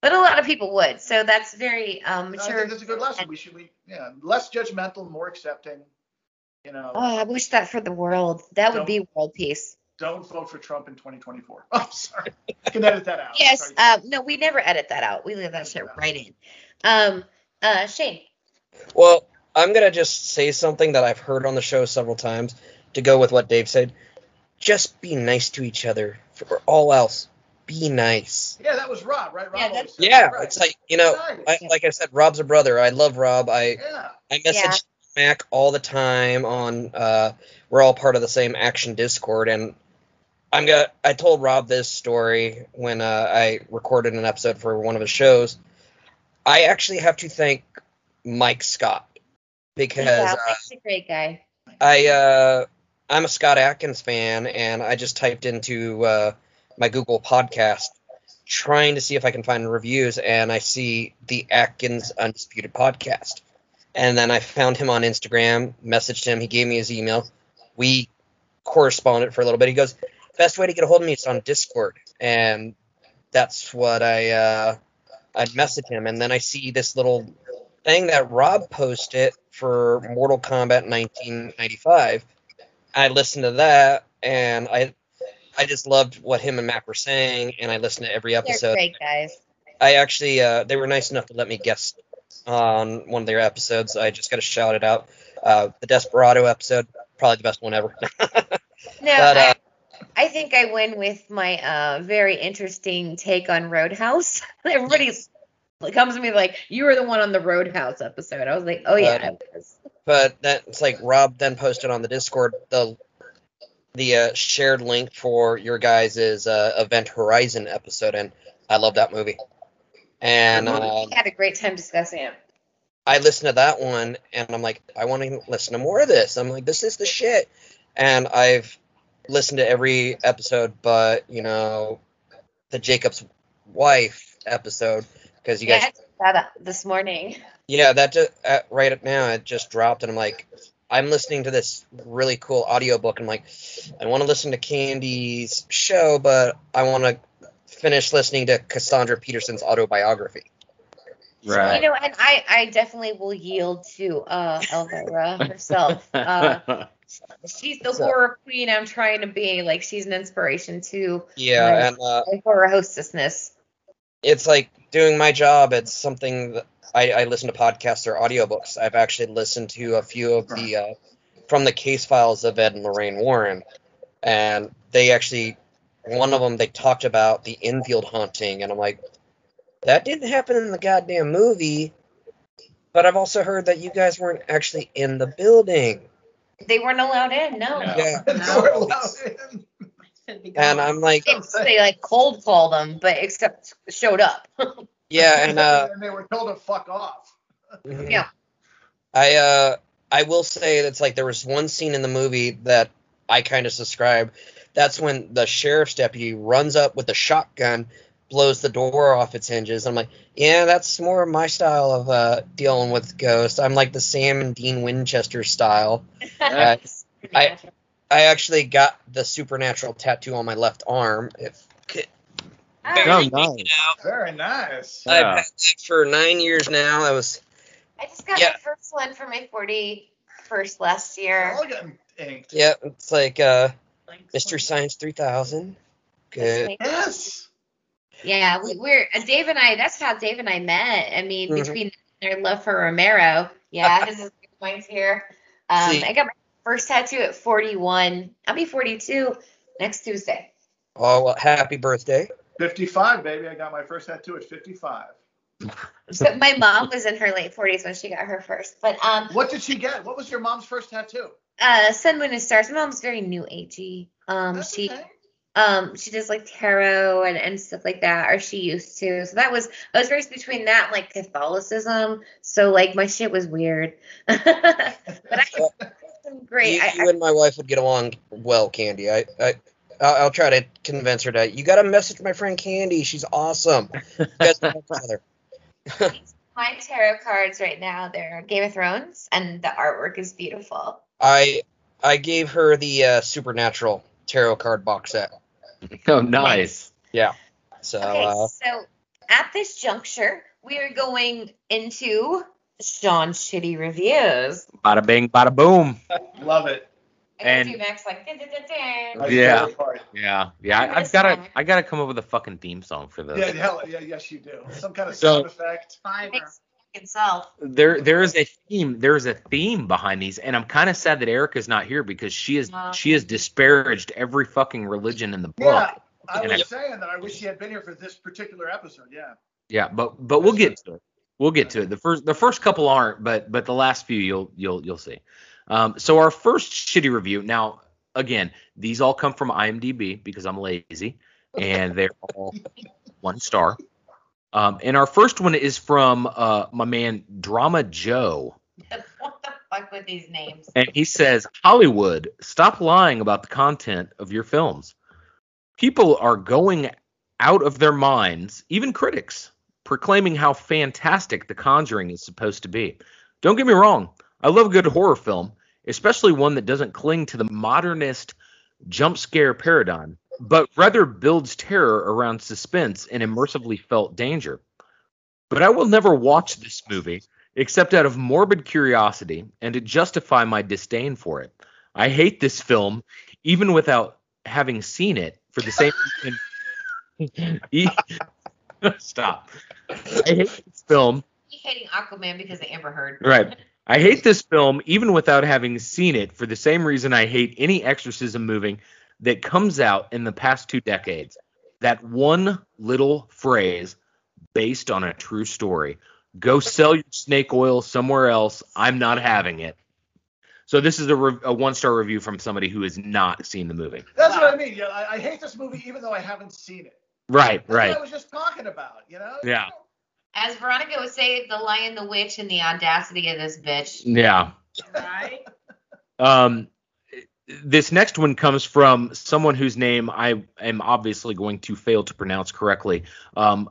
But a lot of people would. So that's very um, I think that's a good lesson. We should be yeah less judgmental, more accepting. You know, Oh, I wish that for the world. That would be world peace. don't vote for Trump in 2024. Oh, *laughs* sorry. You can edit that out. Yes. Sorry. Um, no, we never edit that out. We leave that shit right in. Um, uh, Shane. Well, I'm gonna just say something that I've heard on the show several times to go with what Dave said. Just be nice to each other. For all else, be nice. Yeah, that was Rob, right? Rob Yeah, always Yeah, right. it's like you know, Right. I, like I said, Rob's a brother. I love Rob. I yeah. I message Mac all the time on. Uh, we're all part of the same Action Discord, and I'm gonna. I told Rob this story when uh, I recorded an episode for one of his shows. I actually have to thank Mike Scott because yeah, uh, a great guy. I uh, I'm a Scott Adkins fan, and I just typed into uh, my Google podcast trying to see if I can find reviews, and I see the Adkins Undisputed podcast. And then I found him on Instagram, messaged him, he gave me his email. We corresponded for a little bit. He goes, "Best way to get a hold of me is on Discord," and that's what I uh, I messaged him, and then I see this little thing that Rob posted for Mortal Kombat 1995. I listened to that, and I I just loved what him and Mac were saying, and I listened to every They're episode. great guys. I actually uh, they were nice enough to let me guest on one of their episodes. I just got to shout it out. Uh, the Desperado episode, probably the best one ever. *laughs* No, But, uh, I, I think I win with my uh, very interesting take on Roadhouse. *laughs* Everybody comes to me like, "You were the one on the Roadhouse episode." I was like, "Oh yeah, I was." but that's like Rob then posted on the Discord the the uh, shared link for your guys' uh, Event Horizon episode, and I love that movie. And uh, We had a great time discussing it. I listened to that one, and I'm like, I want to listen to more of this. I'm like, this is the shit. And I've listened to every episode, but you know, the Jacob's wife episode because you Yeah, guys I checked that this morning. Yeah, that just uh, right up now it just dropped, and I'm like, I'm listening to this really cool audiobook. And I'm like, I want to listen to Candy's show, but I want to finish listening to Cassandra Peterson's autobiography. Right. You know, and I, I definitely will yield to uh, Elvira *laughs* herself. Uh, she's the So- horror queen I'm trying to be. Like, she's an inspiration to Yeah, my, and uh, my horror hostessness. It's like doing my job. It's something that I, I listen to podcasts or audiobooks. I've actually listened to a few of the uh, from the case files of Ed and Lorraine Warren, and they actually one of them they talked about the Enfield haunting, and I'm like, that didn't happen in the goddamn movie. But I've also heard that you guys weren't actually in the building, They weren't allowed in, no. Yeah. *laughs* They were allowed in. *laughs* and I'm like, They, they like cold called them, but except showed up. *laughs* yeah, and uh, *laughs* and they were told to fuck off. Mhm. Yeah. I uh I will say that's like there was one scene in the movie that I kind of subscribe. That's when the sheriff's deputy runs up with a shotgun, blows the door off its hinges. I'm like, yeah, that's more my style of uh dealing with ghosts. I'm like the Sam and Dean Winchester style. Uh, I I actually got the supernatural tattoo on my left arm. If Oh, nice. Very nice. I've had that for nine years now. I was I just got Yeah. my first one for my 41st last year. All getting inked. yeah, it's like uh Mystery Science 3000. Good. Yes. Yeah, we, we're uh, Dave and I. That's how Dave and I met. I mean, Mhm. between our love for Romero. Yeah, his *laughs* is mine's here. Um, I got my first tattoo at 41. I'll be 42 next Tuesday. Oh, well, happy birthday. 55, baby. I got my first tattoo at 55. So my mom was in her late 40s when she got her first. But um, What did she get? What was your mom's first tattoo? uh, Sun, Moon, and Stars. My mom's very new agey. Um, That's she okay. um she does like tarot and, and stuff like that or she used to so that was i was raised between that and like catholicism so like my shit was weird *laughs* but i *laughs* some great you, I, you and my wife would get along well, Candy. I, I I'll, I'll try to convince her to. You got to message my friend Candy. She's awesome. You guys know each other. *laughs* My tarot cards right now, they're Game of Thrones, and the artwork is beautiful. I I gave her the uh, Supernatural tarot card box set. *laughs* Oh, nice. Yeah. So Okay, uh, so at this juncture, we are going into Sean's shitty reviews. Bada bing, bada boom. Love it. I gotta And- do Max like dun, dun, dun, dun. Yeah. Yeah, yeah. I, I've got to, I got to come up with a fucking theme song for this. Yeah, hell, yeah, yes, you do. Some kind of So- sound effect. Fiverr. Makes fucking self. There, there is a theme. There is a theme behind these, and I'm kind of sad that Erica's not here because she is, she has disparaged every fucking religion in the book. Yeah, I And was I- saying that I wish she had been here for this particular episode. Yeah. Yeah, but but we'll get to it. We'll get to it. The first the first couple aren't, but but the last few you'll you'll you'll see. Um, so our first shitty review. Now again, these all come from IMDb because I'm lazy, and they're all *laughs* one star. Um, and our first one is from uh, my man Drama Joe. what the fuck with these names? And he says, Hollywood, stop lying about the content of your films. People are going out of their minds, even critics, proclaiming how fantastic The Conjuring is supposed to be. Don't get me wrong, I love a good horror film, especially one that doesn't cling to the modernist jump scare paradigm, but rather builds terror around suspense and immersively felt danger. But I will never watch this movie except out of morbid curiosity and to justify my disdain for it. I hate this film even without having seen it for the same *laughs* reason. *laughs* Stop. I hate this film. You hating Aquaman because of Amber Heard. Right. *laughs* I hate this film even without having seen it for the same reason I hate any exorcism movie that comes out in the past two decades. That one little phrase based on a true story. Go sell your snake oil somewhere else. I'm not having it. So this is a, re- a one star review from somebody who has not seen the movie. That's what I mean. Yeah, I, I hate this movie even though I haven't seen it. Right, That's right. what I was just talking about. You know. Yeah. As Veronica would say, the lion, the witch, and the audacity of this bitch. Yeah. Right? *laughs* Um, this next one comes from someone whose name I am obviously going to fail to pronounce correctly. Um,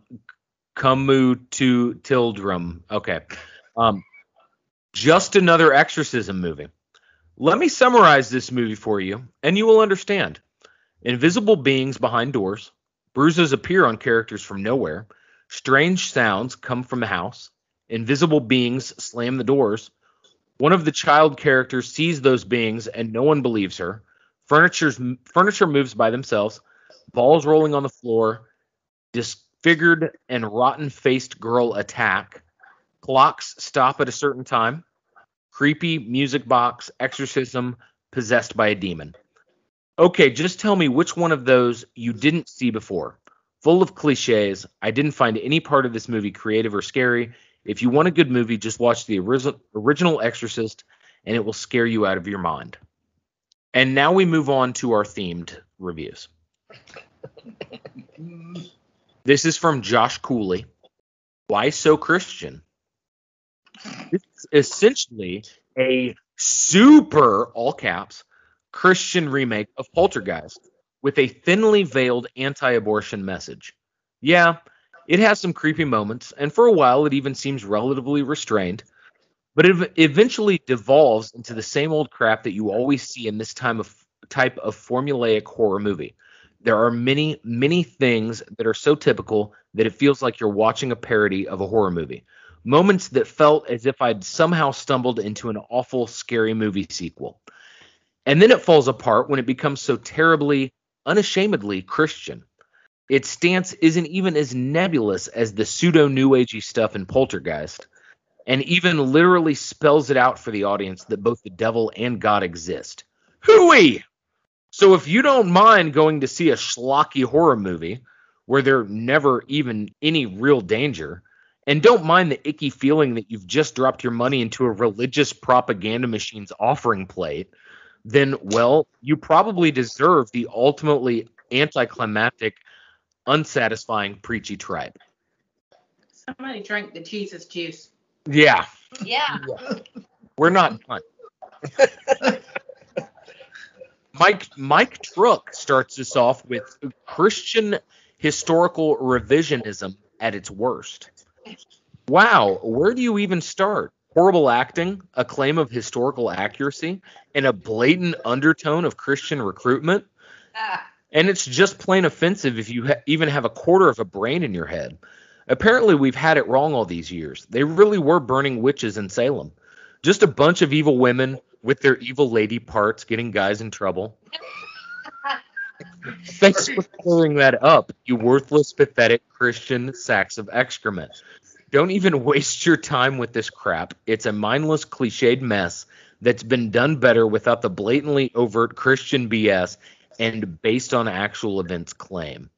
Kamu to Tildrum. Okay. Um, just another exorcism movie. Let me summarize this movie for you, and you will understand. Invisible beings behind doors. Bruises appear on characters from nowhere. Strange sounds come from the house. Invisible beings slam the doors. One of the child characters sees those beings and no one believes her. Furniture's, furniture moves by themselves. Balls rolling on the floor. Disfigured and rotten faced girl attack. Clocks stop at a certain time. Creepy music box. Exorcism. Possessed by a demon. Okay, just tell me which one of those you didn't see before. Full of cliches. I didn't find any part of this movie creative or scary. If you want a good movie, just watch the ori- original Exorcist and it will scare you out of your mind. And now we move on to our themed reviews. This is from Josh Cooley. Why so Christian? Is essentially a super, all caps, Christian remake of Poltergeist with a thinly veiled anti abortion message. Yeah, it has some creepy moments, and for a while it even seems relatively restrained, but it eventually devolves into the same old crap that you always see in this time of type of formulaic horror movie. There are many, many things that are so typical that it feels like you're watching a parody of a horror movie. Moments that felt as if I'd somehow stumbled into an awful, scary movie sequel. And then it falls apart when it becomes so terribly, unashamedly Christian. Its stance isn't even as nebulous as the pseudo New Agey stuff in Poltergeist, and even literally spells it out for the audience that both the devil and God exist. Hooey! So if you don't mind going to see a schlocky horror movie where there never even any real danger, and don't mind the icky feeling that you've just dropped your money into a religious propaganda machine's offering plate, then well, you probably deserve the ultimately anticlimactic, unsatisfying preachy tribe. Somebody drank the Jesus juice. Yeah, Yeah. we're not done. *laughs* Mike Mike Truck starts us off with Christian historical revisionism at its worst. Wow, where do you even start? Horrible acting, a claim of historical accuracy, and a blatant undertone of Christian recruitment. Ah. And it's just plain offensive if you ha- even have a quarter of a brain in your head. Apparently, we've had it wrong all these years. They really were burning witches in Salem. Just a bunch of evil women with their evil lady parts getting guys in trouble. Thanks for clearing that up, you worthless, pathetic Christian sacks of excrement. Don't even *laughs* waste your time with this crap. It's a mindless, cliched mess that's been done better without the blatantly overt Christian BS and based on actual events claim.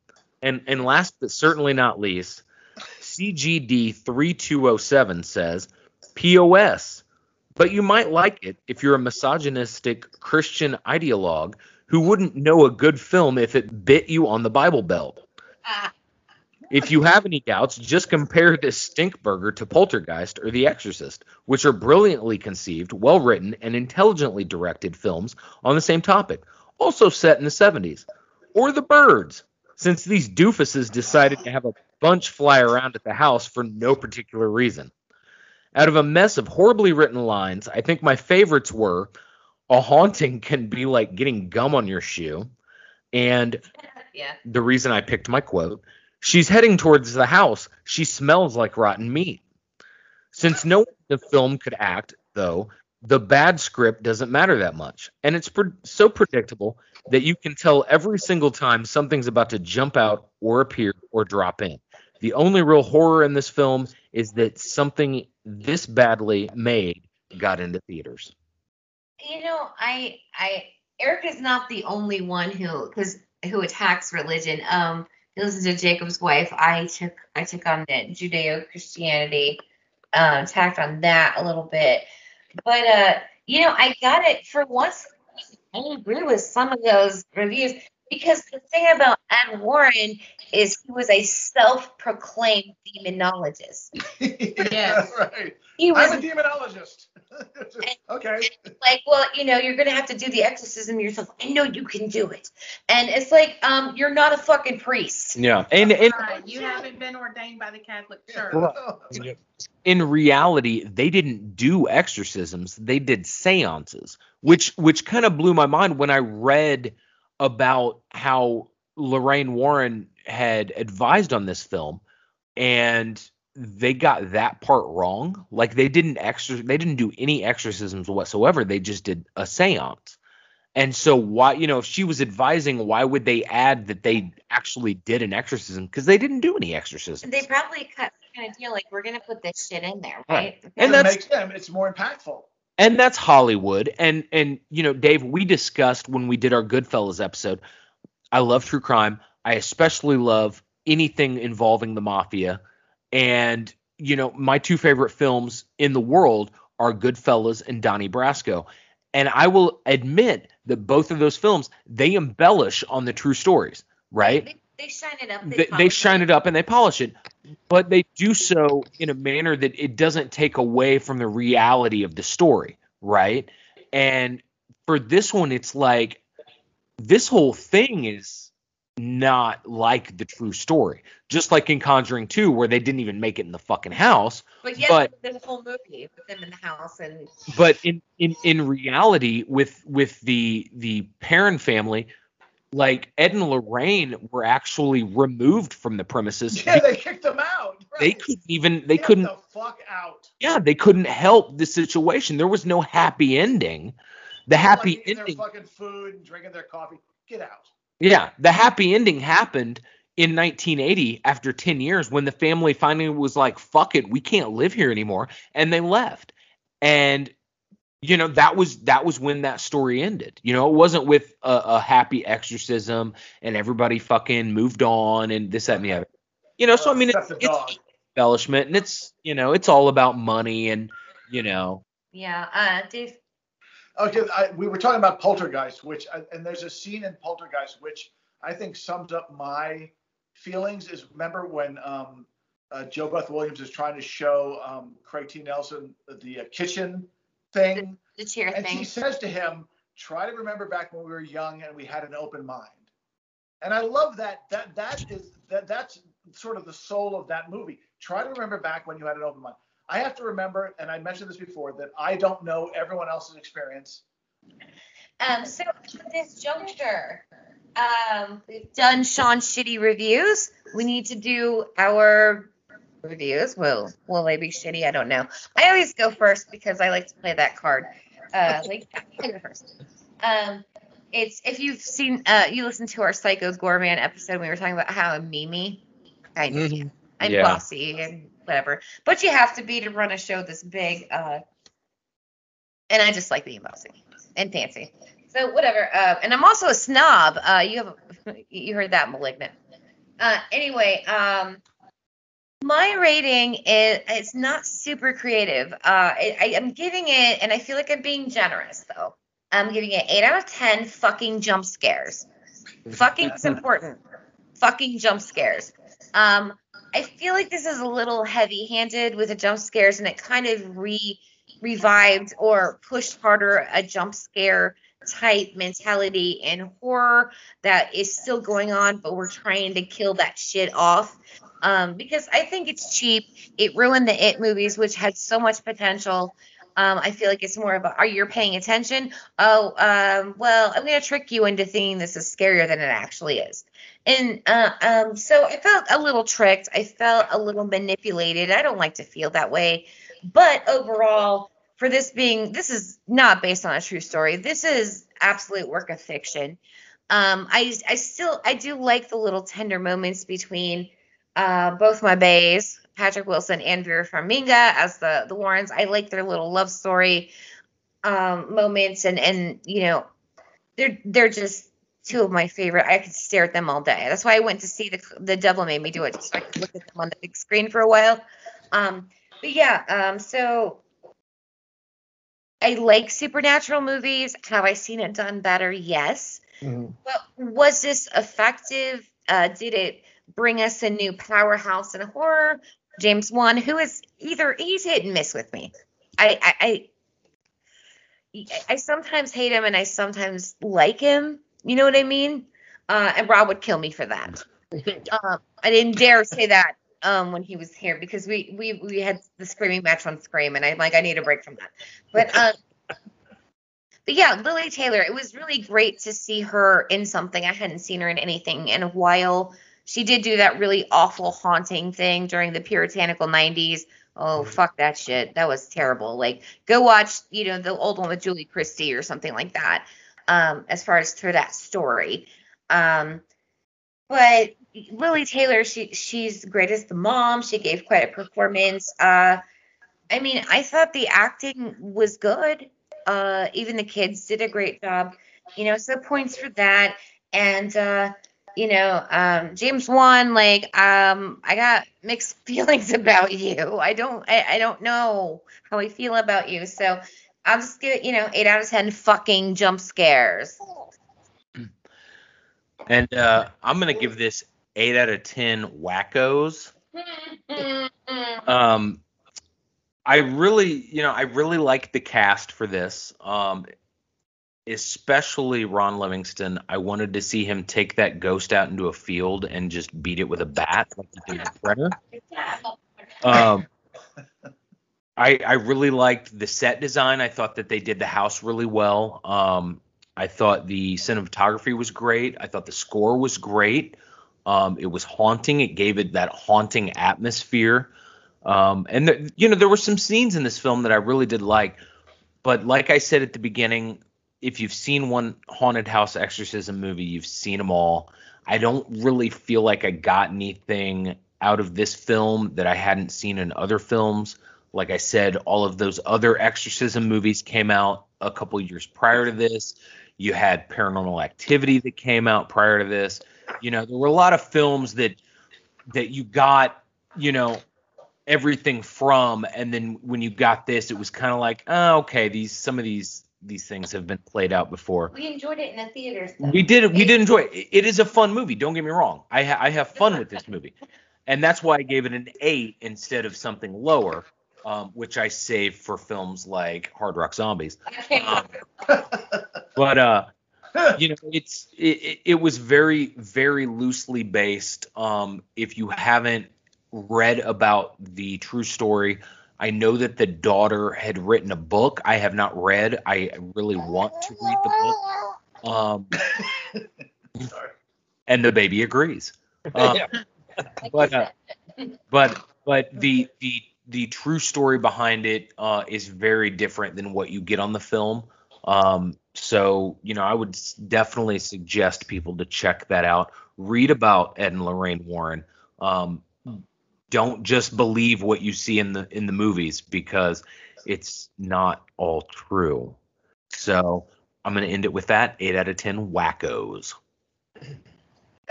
And and last but certainly not least, CGD 3207 says POS. But you might like it if you're a misogynistic Christian ideologue who wouldn't know a good film if it bit you on the Bible Belt. Ah. If you have any doubts, just compare this stink burger to Poltergeist or The Exorcist, which are brilliantly conceived, well written, and intelligently directed films on the same topic, also set in the 70s. Or The Birds, since these doofuses decided to have a bunch fly around at the house for no particular reason. Out of a mess of horribly written lines, I think my favorites were A Haunting Can Be Like Getting Gum on Your Shoe, and *laughs* Yeah. the reason I picked my quote, she's heading towards the house. She smells like rotten meat. Since no one in the film could act, though, the bad script doesn't matter that much. And it's pre- so predictable that you can tell every single time something's about to jump out or appear or drop in. The only real horror in this film is that something this badly made got into theaters. You know, I I Eric is not the only one who because who attacks religion. Um, he listens to Jacob's wife. I took I took on the Judeo Christianity, um, tacked on that a little bit. But uh, you know, I got it for once. I agree with some of those reviews because the thing about Ed Warren is he was a self-proclaimed demonologist. *laughs* Yes. *laughs* right. He was I'm a demonologist. Okay. like, well, you know, you're gonna have to do the exorcism yourself. I know you can do it. And it's like, um, you're not a fucking priest. Yeah. And, and Right, you haven't been ordained by the Catholic Church. in reality, they didn't do exorcisms; they did seances, which which kind of blew my mind when I read about how Lorraine Warren had advised on this film, and they got that part wrong. Like they didn't exor- they didn't do any exorcisms whatsoever. They just did a seance. And so why, you know, if she was advising, why would they add that they actually did an exorcism? Because they didn't do any exorcisms. They probably cut some kind of deal like we're gonna put this shit in there, Right. right? And it that's- makes them. It's more impactful. and that's Hollywood. And and you know, Dave, we discussed when we did our Goodfellas episode. I love true crime. I especially love anything involving the mafia. And you know, my two favorite films in the world are Goodfellas and Donnie Brasco. And I will admit that both of those films they embellish on the true stories, right? They, they shine it up. they, they polish shine it up and they polish it, but they do so in a manner that it doesn't take away from the reality of the story, right? And for this one, it's like this whole thing is not like the true story. Just like in Conjuring 2, where they didn't even make it in the fucking house. But yes, but there's a whole movie with them in the house and but in in in reality with with the the Perron family like Ed and Lorraine were actually removed from the premises Yeah, they kicked them out. they couldn't even they Get couldn't the fuck out. yeah they couldn't help the situation there was no happy ending the happy like eating ending their fucking food and drinking their coffee. Get out. Yeah the happy ending happened in 1980 after 10 years when the family finally was like fuck it we can't live here anymore and they left. And you know that was that was when that story ended. You know it wasn't with a, a happy exorcism and everybody fucking moved on and this that and the other. You know so i mean Except it's, it's embellishment and it's you know it's all about money and you know. Yeah, uh Dave Okay, I, we were talking about Poltergeist, which and there's a scene in Poltergeist which I think sums up my feelings. Is remember when um, uh, JoBeth Williams is trying to show um, Craig T. Nelson the uh, kitchen thing, the chair and thing. And she says to him, try to remember back when we were young and we had an open mind. And I love that. That that is that that's sort of the soul of that movie. Try to remember back when you had an open mind. I have to remember, and I mentioned this before, that I don't know everyone else's experience. Um, so at this juncture, um, we've done Sean shitty reviews. We need to do our reviews. Will will they be shitty? I don't know. I always go first because I like to play that card. Uh, like I go first. Um, it's if you've seen uh, you listened to our Psycho Goreman episode, we were talking about how I'm Mimi. I know. Mhm. I'm Yeah. bossy and whatever, but you have to be to run a show this big. Uh, and I just like being bossy and fancy. So whatever. Uh, and I'm also a snob. Uh, you have *laughs* you heard that malignant. Uh, anyway, um, my rating is it's not super creative. Uh, I, am giving it, and I feel like I'm being generous though. I'm giving it eight out of ten fucking jump scares. fucking is important. Fucking jump scares. Um, I feel like this is a little heavy-handed with the jump scares, and it kind of re revived or pushed harder a jump scare type mentality in horror that is still going on, but we're trying to kill that shit off. Um, because I think it's cheap. It ruined the It movies, which had so much potential. Um, I feel like it's more of a, are you paying attention? Oh, um, well, I'm going to trick you into thinking this is scarier than it actually is. And uh, um, so I felt a little tricked. I felt a little manipulated. I don't like to feel that way. But overall, for this being, this is not based on a true story. This is absolute work of fiction. Um, I, I still, I do like the little tender moments between uh, both my bays, Patrick Wilson and Vera Farmiga as the the Warrens. I like their little love story um, moments, and and you know, they're they're just two of my favorite. I could stare at them all day. That's why I went to see the the Devil Made Me Do It, just so I could look at them on the big screen for a while. Um, but yeah, um, so I like supernatural movies. Have I seen it done better? Yes. Mhm. But was this effective? Uh, did it bring us a new powerhouse in horror? James Wan, who is either he's hit and miss with me. I I I, I sometimes hate him and I sometimes like him. You know what I mean? Uh, and Rob would kill me for that. *laughs* um, I didn't dare say that um, when he was here because we we we had the screaming match on Scream, and I'm like, I need a break from that. But *laughs* um, but yeah, Lili Taylor, it was really great to see her in something. I hadn't seen her in anything in a while. She did do that really awful haunting thing during the puritanical 90s. Oh, fuck that shit. That was terrible. Like, go watch, you know, the old one with Julie Christie or something like that. Um, as far as for that story. Um, but Lili Taylor, she she's great as the mom. She gave quite a performance. Uh, I mean, I thought the acting was good. Uh, even the kids did a great job. You know, so points for that. And uh, you know, um, James Wan, like, um, I got mixed *laughs* feelings about you. I don't, I, I don't know how I feel about you. So I'll just give it, you know, eight out of ten fucking jump scares. *clears throat* And uh, I'm gonna give this eight out of ten wackos. Um, I really, you know, I really like the cast for this. Um, especially Ron Livingston. I wanted to see him take that ghost out into a field and just beat it with a bat like. Um, I I really liked the set design. I thought that they did the house really well. Um, I thought the cinematography was great. I thought the score was great. Um, it was haunting. It gave it that haunting atmosphere. Um, and you know there were some scenes in this film that I really did like. But like I said at the beginning, if you've seen one haunted house exorcism movie, you've seen them all. I don't really feel like I got anything out of this film that I hadn't seen in other films. Like I said, all of those other exorcism movies came out a couple years prior to this. You had Paranormal Activity that came out prior to this. You know, there were a lot of films that that you got, you know, everything from and then when you got this it was kind of like, oh, okay, these some of these these things have been played out before. We enjoyed it in the theaters. Though. We did we did enjoy it. It is a fun movie. Don't get me wrong. I ha- I have fun with this *laughs* movie, and that's why I gave it an eight instead of something lower, um, which I saved for films like Hard Rock Zombies. Um, *laughs* but uh, you know, *laughs* it's it, it- it was very very loosely based. Um, if you haven't read about the true story, I know that the daughter had written a book. I have not read. I really want to read the book. Um, *laughs* and the baby agrees. Um, but uh, but but the the the true story behind it uh, is very different than what you get on the film. Um, so you know, I would definitely suggest people to check that out. Read about Ed and Lorraine Warren. Um, don't just believe what you see in the in the movies because it's not all true. So I'm gonna end it with that. Eight out of ten wackos.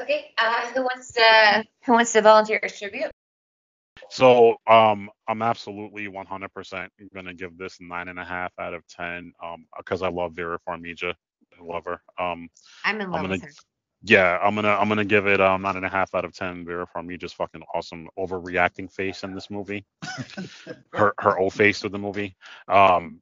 Okay, uh, who wants to who wants to volunteer as tribute? So um, I'm absolutely 100% gonna give this nine and a half out of ten um, because I love Vera Farmiga. I love her. Um, I'm in I'm love gonna with her. Yeah, I'm gonna I'm gonna give it um nine and a half out of ten. Vera Farmiga just fucking awesome overreacting face in this movie. *laughs* her her old face with the movie. Um,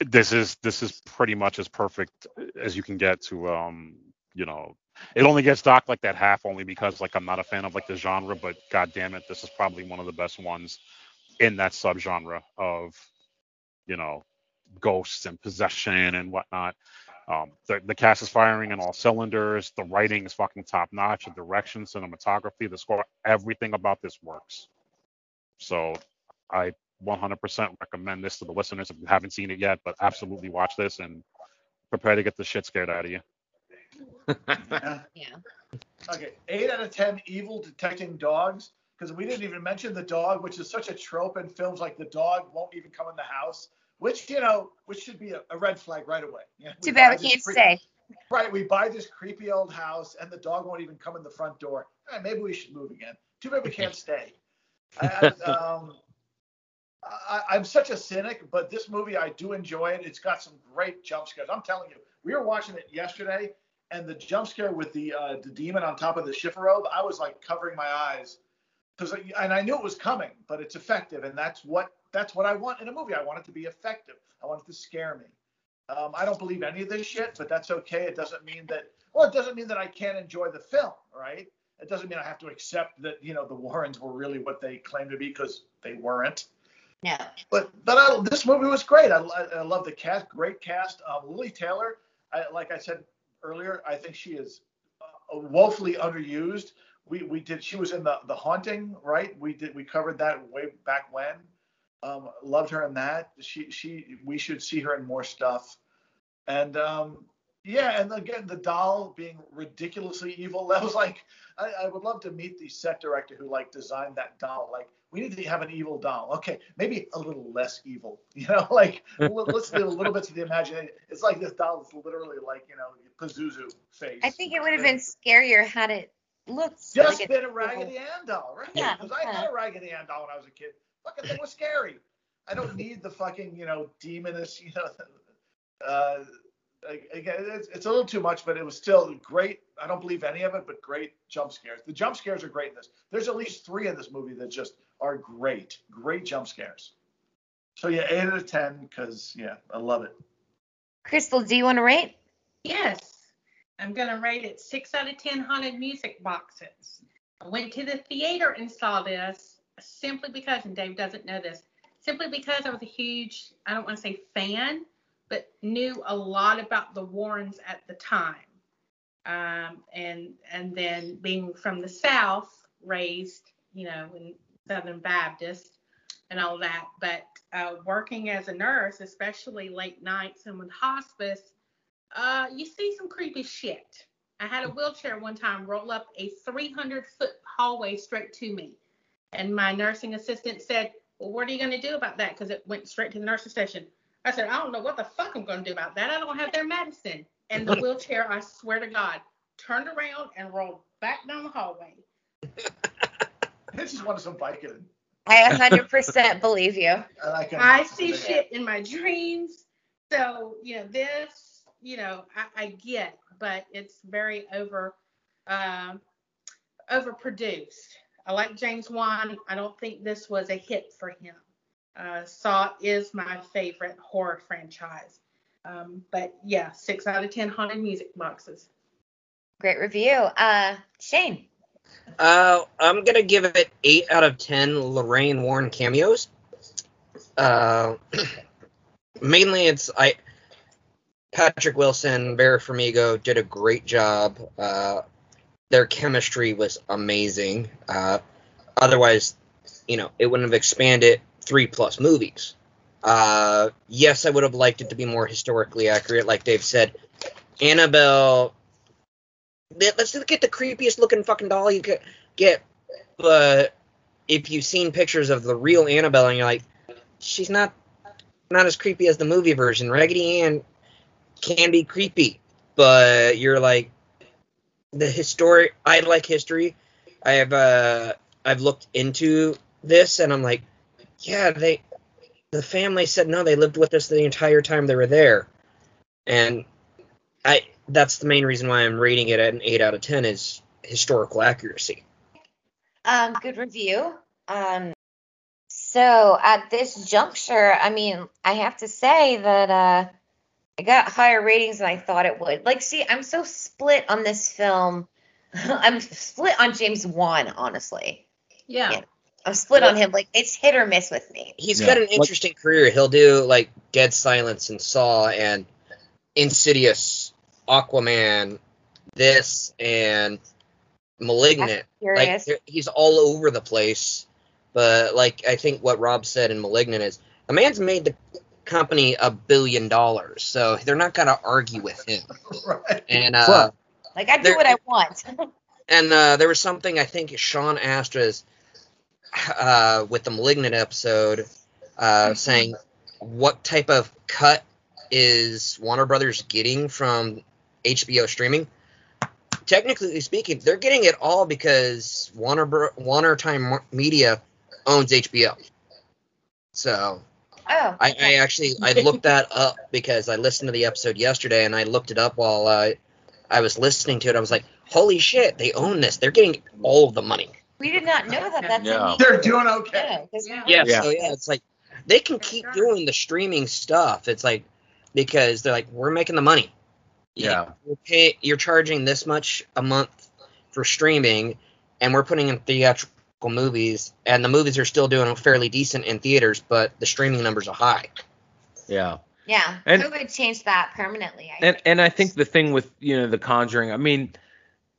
this is this is pretty much as perfect as you can get to um you know it only gets docked like that half only because like I'm not a fan of like the genre, but god damn it, this is probably one of the best ones in that subgenre of you know ghosts and possession and whatnot. Um, the, the cast is firing in all cylinders. The writing is fucking top notch. The direction, cinematography, the score, everything about this works. So I 100% recommend this to the listeners if you haven't seen it yet, but absolutely watch this and prepare to get the shit scared out of you. Yeah. Okay, eight out of ten evil detecting dogs. Because we didn't even mention the dog, which is such a trope in films like the dog won't even come in the house, which you know, which should be a, a red flag right away. You know, Too bad we can't cre- stay. Right, we buy this creepy old house, and the dog won't even come in the front door. Eh, maybe we should move again. Too bad we can't stay. I- *laughs* um, I, I'm such a cynic, but this movie I do enjoy it. It's got some great jump scares. I'm telling you, we were watching it yesterday, and the jump scare with the uh, the demon on top of the chifforobe, I was like covering my eyes because and I knew it was coming, but it's effective, and that's what that's what I want in a movie. I want it to be effective. I want it to scare me. Um, I don't believe any of this shit, but that's okay. It doesn't mean that. Well, it doesn't mean that I can't enjoy the film, right? It doesn't mean I have to accept that you know the Warrens were really what they claim to be because they weren't. No. But but I, this movie was great. I, I, I love the cast, great cast. Um, Lili Taylor, I, like I said earlier, I think she is uh, woefully underused. We we did. She was in the the Haunting, right? We did. We covered that way back when. Um, loved her in that. She she we should see her in more stuff. And um, yeah, and again the doll being ridiculously evil. *laughs* That was like I, I would love to meet the set director who like designed that doll. Like we need to have an evil doll. Okay, maybe a little less evil. *laughs* You know, like let's do a little bit to the imagination. It's like this doll is literally like you know Pazuzu face. I think it would have been scarier had it looked Just like been a Raggedy Ann doll, right? Yeah, Because I had a Raggedy Ann doll when I was a kid. Fucking thing was scary. I don't need the fucking, you know, demoness, you know. *laughs* Uh, again, it's, it's a little too much, but it was still great. I don't believe any of it, but great jump scares. The jump scares are great in this. There's at least three in this movie that just are great, great jump scares. So yeah, eight out of ten because yeah, I love it. Crystal, do you want to rate? Yes. I'm going to rate it 6 out of 10 haunted music boxes. I went to the theater and saw this simply because, and Dave doesn't know this, simply because I was a huge, I don't want to say fan, but knew a lot about the Warrens at the time. Um, and and then being from the South, raised, you know, in Southern Baptist and all that. But uh, working as a nurse, especially late nights and with hospice, uh, you see some creepy shit. I had a wheelchair one time roll up a 300 foot hallway straight to me. And my nursing assistant said, Well, what are you going to do about that? Because it went straight to the nursing station. I said, I don't know what the fuck I'm going to do about that. I don't have their medicine. And the wheelchair, I swear to God, turned around and rolled back down the hallway. *laughs* I just wanted some Vicodin. I 100% believe you. *laughs* I can. I see shit in my dreams. So, you know, this, you know, I, I get, but it's very over um overproduced. I like James Wan. I don't think this was a hit for him. Uh, Saw is my favorite horror franchise. Um, but yeah, six out of ten haunted music boxes. Great review. Uh, Shane. Uh, I'm gonna give it eight out of ten Lorraine Warren cameos. Uh, *clears throat* mainly it's I. Patrick Wilson, Vera Farmiga did a great job. Uh, their chemistry was amazing. Uh, otherwise, you know, it wouldn't have expanded three plus movies. Uh, yes, I would have liked it to be more historically accurate, like Dave said. Annabelle, let- let's get the creepiest looking fucking doll you could get. But if you've seen pictures of the real Annabelle and you're like, she's not not as creepy as the movie version. Raggedy Ann can be creepy, but you're like the historic. I like history. I have uh I've looked into this and I'm like, yeah, they the family said no, they lived with us the entire time they were there, and I that's the main reason why I'm rating it at an eight out of ten is historical accuracy. Um, good review. Um, so at this juncture, I mean, I have to say that uh, I got higher ratings than I thought it would. Like, see, I'm so split on this film. *laughs* I'm split on James Wan, honestly. Yeah. I'm split on him. Like, it's hit or miss with me. He's got an interesting career. He'll do like Dead Silence and Saw and Insidious, Aquaman, this and Malignant. Like he's all over the place. But like I think what Rob said in Malignant is the man's made the company a billion dollars, so they're not gonna argue with him. *laughs* Right. And uh, Like, I do what I want. *laughs* and uh, there was something I think Sean asked us uh, with the Malignant episode, uh, saying what type of cut is Warner Brothers getting from HBO streaming? Technically speaking, they're getting it all because Warner Bro- Warner Time Media owns HBO. So oh. I, I actually I looked that up because I listened to the episode yesterday and I looked it up while I I was listening to it. I was like, holy shit, they own this. They're getting all of the money. We did not know that. That's Yeah. a They're doing okay. Yeah, 'cause we Yeah, so yeah, it's like they can keep doing the streaming stuff. It's like because they're like, we're making the money. Yeah. You're, pay, you're charging this much a month for streaming, and we're putting in theatrical movies, and the movies are still doing fairly decent in theaters, but the streaming numbers are high. Yeah. Yeah. And- COVID changed that permanently. I And and I think the thing with you know the Conjuring, I mean,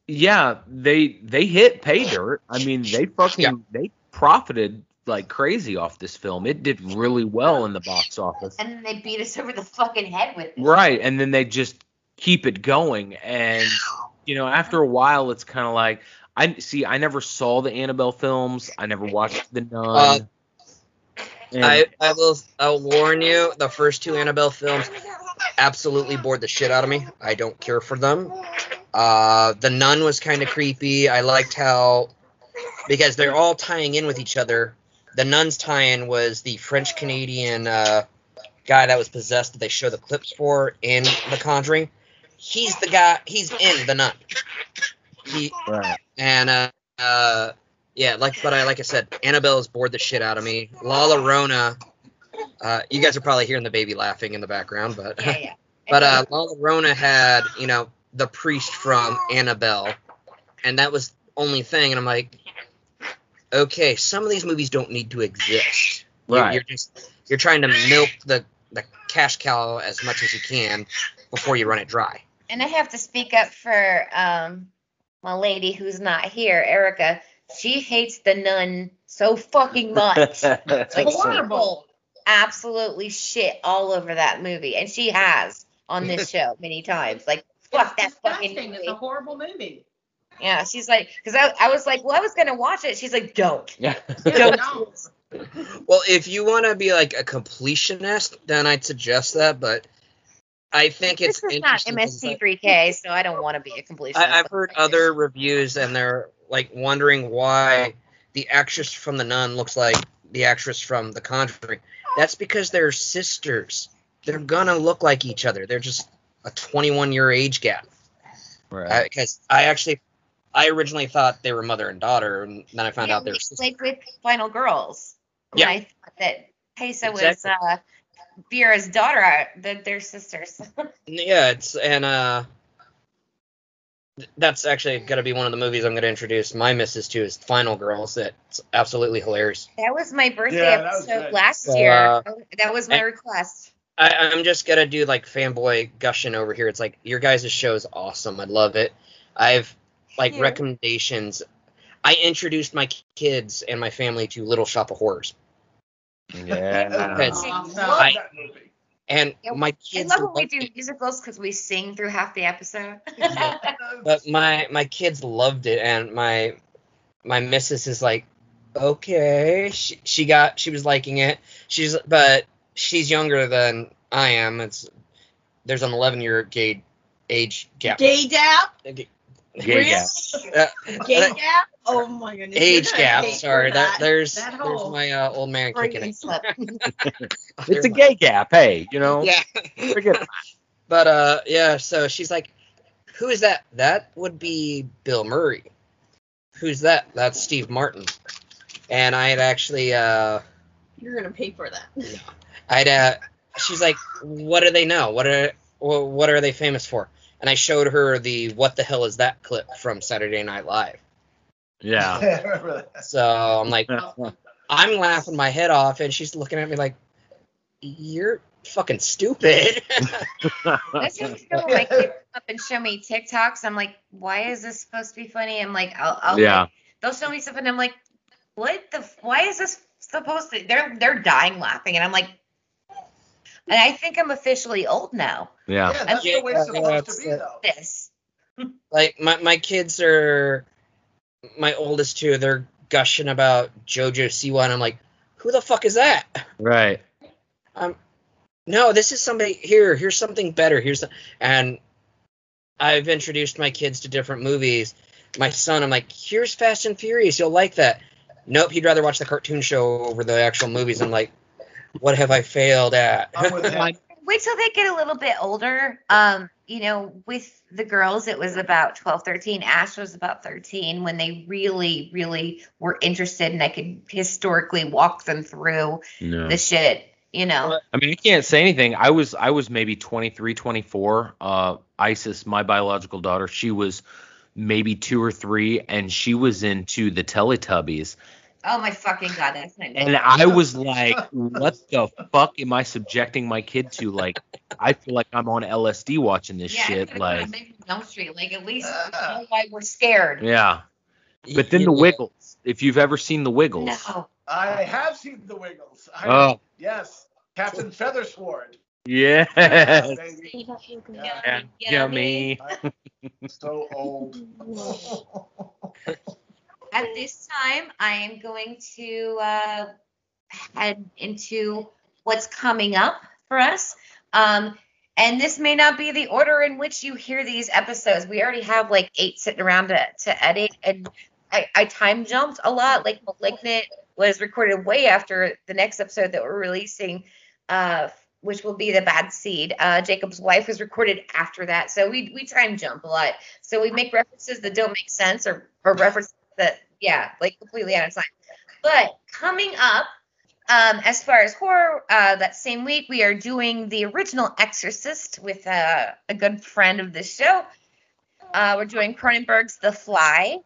yeah, they they hit pay dirt. I mean, they fucking they profited like crazy off this film. It did really well in the box office. And then they beat us over the fucking head with it. Right, and then they just keep it going, and you know, after a while, it's kind of like I see. I never saw the Annabelle films. I never watched the Nun. Uh, I, I will I'll warn you, the first two Annabelle films absolutely bored the shit out of me. I don't care for them. Uh, the Nun was kind of creepy. I liked how because they're all tying in with each other. The Nun's tie-in was the French Canadian uh, guy that was possessed that they show the clips for in The Conjuring. He's the guy. He's in the Nun. He right. and uh, uh, yeah, like but I like I said, Annabelle's bored the shit out of me. La Llorona, uh, you guys are probably hearing the baby laughing in the background, but Yeah, yeah. *laughs* but uh, La Llorona had you know the priest from Annabelle, and that was the only thing, and I'm like, okay, some of these movies don't need to exist. You- Right. You're just you're trying to milk the the cash cow as much as you can before you run it dry. And I have to speak up for um my lady who's not here, Erica. She hates the nun so fucking much. *laughs* like people absolutely shit all over that movie, and she has on this show *laughs* many times. Like fuck that fucking Disgusting. movie. It's a horrible movie. Yeah, she's like, because I, I was like, well, I was gonna watch it. She's like, don't, yeah. *laughs* don't. Don't. Well, if you want to be like a completionist, then I'd suggest that. But I think it's This is not interesting. because MST3K, so I don't want to be a completionist. I, I've heard other reviews, and they're like wondering why the actress from The Nun looks like the actress from The Conjuring. That's because they're sisters. They're gonna look like each other. They're just a 21 year age gap. Right. Because I actually, I originally thought they were mother and daughter, and then I found Yeah, out they're we- sisters. like with Final Girls. Yeah. When I thought that Tessa was uh, Vera's daughter. uh, That they're sisters. *laughs* Yeah, it's and uh that's actually going to be one of the movies I'm going to introduce my missus to is Final Girls. That's absolutely hilarious. that was my birthday Yeah, episode last So, year. uh, that was my and- request. I, I'm just gonna do like fanboy gushing over here. It's like your guys' show is awesome. I love it. I've like you. recommendations. I introduced my kids and my family to Little Shop of Horrors, Yeah. *laughs* Because I- and Yeah, my I kids. love when we do it. musicals because we sing through half the episode. *laughs* *laughs* But my my kids loved it, and my my missus is like, okay, she she got she was liking it. She's but she's younger than I am. It's there's an 11 year gay age gap. Gay gap? Gay- Gay gap. uh, Gay gap? Oh my goodness. age gap. Sorry, for that, there's That there's my uh, old man kicking it. slip. *laughs* It's a gay gap. Hey, you know. Yeah. Forget. But uh, yeah. So she's like, "Who is that? That would be Bill Murray. Who's that? That's Steve Martin." And I had actually uh, You're gonna pay for that. I'd uh, she's like, "What do they know? What are wh- what are they famous for?" And I showed her the "What the hell is that?" clip from Saturday Night Live. Yeah. *laughs* I remember that. So I'm like, I'm laughing my head off, and she's looking at me like, "You're fucking stupid." *laughs* That's just so like they come up and show me TikToks. I'm like, why is this supposed to be funny? I'm like, I'll, I'll Yeah. they'll show me stuff and I'm like, what the? Why is this supposed to? They're they're dying laughing and I'm like, and I think I'm officially old now. Yeah. Yeah, that's Yeah, the way it's supposed to be, though. This. *laughs* like my my kids are my oldest two they're gushing about jojo siwa and i'm like who the fuck is that? Right. um no this is somebody here here's something better here's the, and i've introduced my kids to different movies. My son i'm like here's fast and furious you'll like that. Nope he'd rather watch the cartoon show over the actual movies. I'm like what have i failed at? I'm with *laughs* him. Wait till they get a little bit older. Um, you know, with the girls, it was about 12, 13. Ash was about 13 when they really, really were interested, and I could historically walk them through No. the shit. You know, I mean, I can't say anything. I was I was maybe 23, 24. Uh, Isis, my biological daughter, she was maybe two or three, and she was into the Teletubbies. Oh my fucking god, that's my And I was like, what the fuck am I subjecting my kid to? Like, I feel like I'm on LSD watching this yeah, shit. Like, Nightmare Elm Street. Like at least we know why we're scared. yeah. But then the Wiggles, if you've ever seen the Wiggles. No. I have seen the Wiggles. I, Oh. Yes. Captain Feathersword. *laughs* Yes. Baby. Yeah, yummy. *laughs* So old. *laughs* At this time, I am going to uh, head into what's coming up for us. Um, and this may not be the order in which you hear these episodes. We already have like eight sitting around to, to edit, and I, I time jumped a lot. Like Malignant was recorded way after the next episode that we're releasing, uh, which will be the Bad Seed. Uh, Jacob's wife was recorded after that, so we we time jump a lot. So we make references that don't make sense, or or references that yeah, like completely out of time. But coming up, um, as far as horror, uh, that same week we are doing the original Exorcist with uh, a good friend of the show. Uh, we're doing Cronenberg's The Fly.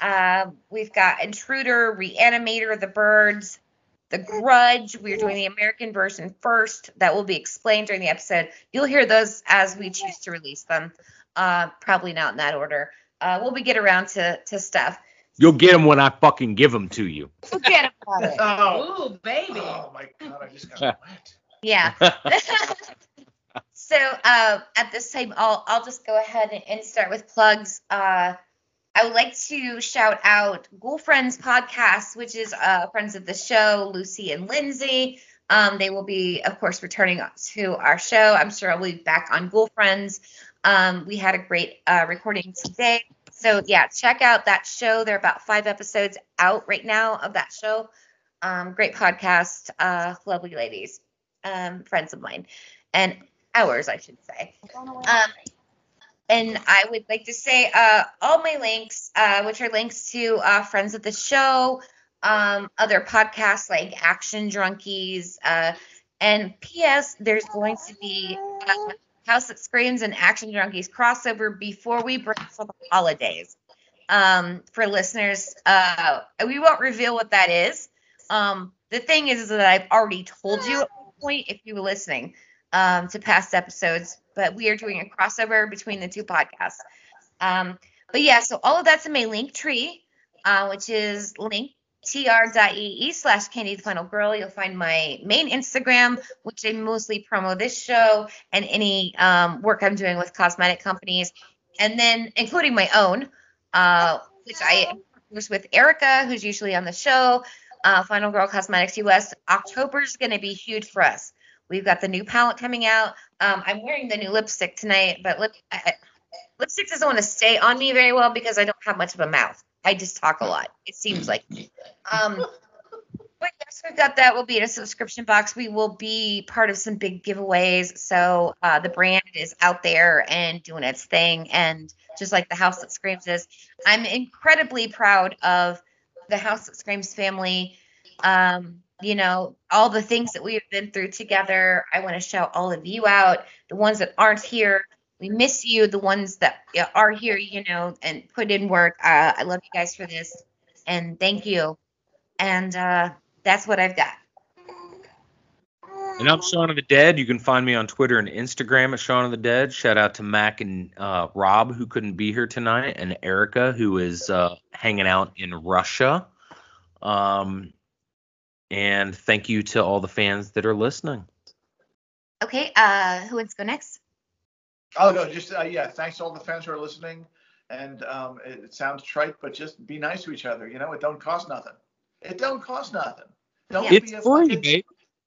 Uh, we've got Intruder, Reanimator, The Birds, The Grudge. We're doing the American version first. That will be explained during the episode. You'll hear those as we choose to release them. Uh, probably not in that order. We'll be get around to to stuff. You'll get them when I fucking give them to you. Forget about it. *laughs* Oh. Ooh, baby. Oh my god, I just got wet. Yeah. *laughs* so uh, at this time, I'll I'll just go ahead and, and start with plugs. Uh, I would like to shout out Ghoul Friends podcast, which is uh, friends of the show, Lucy and Lindsay. Um, they will be, of course, returning to our show. I'm sure I'll be back on Ghoul Friends. Um, we had a great uh, recording today. So yeah, check out that show. There are about five episodes out right now of that show. Um, great podcast, uh, lovely ladies, um, friends of mine, and ours, I should say. Um, and I would like to say uh, all my links, uh, which are links to uh, friends of the show, um, other podcasts like Action Drunkies, uh, And P.S. There's going to be uh, House That Screams and Action Junkies crossover before we break for the holidays. Um, for listeners, uh, we won't reveal what that is. Um, the thing is, is that I've already told you at one point if you were listening um, to past episodes, but we are doing a crossover between the two podcasts. Um, but yeah, so all of that's in my link tree, uh, which is link tr.ee slash candy the final girl. You'll find my main instagram which i mostly promo this show and any um, work i'm doing with cosmetic companies. And then including my own uh, which i was with erica who's usually on the show uh, final girl cosmetics us october is going to be huge for us. We've got the new palette coming out. Um, i'm wearing the new lipstick tonight but lip, I, lipstick doesn't want to stay on me very well because i don't have much of a mouth I just talk a lot. It seems like. Um, but yes, we've got that. We'll be in a subscription box. We will be part of some big giveaways. So uh, the brand is out there and doing its thing. And just like the House That Screams is, I'm incredibly proud of the House That Screams family. Um, you know, all the things that we've been through together. I want to shout all of you out, the ones that aren't here we miss you, the ones that are here, you know, and put in work. Uh, I love you guys for this, and thank you. And uh, that's what I've got. And I'm Shaun of the Dead. You can find me on Twitter and Instagram at Shaun of the Dead. Shout out to Mac and uh, Rob who couldn't be here tonight, and Erica who is uh, hanging out in Russia. Um, and thank you to all the fans that are listening. Okay, uh, who wants to go next? I'll go. Just uh, yeah. Thanks to all the fans who are listening. And um, it, it, sounds trite, but just be nice to each other. You know, it don't cost nothing. It don't cost nothing. Don't yeah. it's be a free, fucking, babe.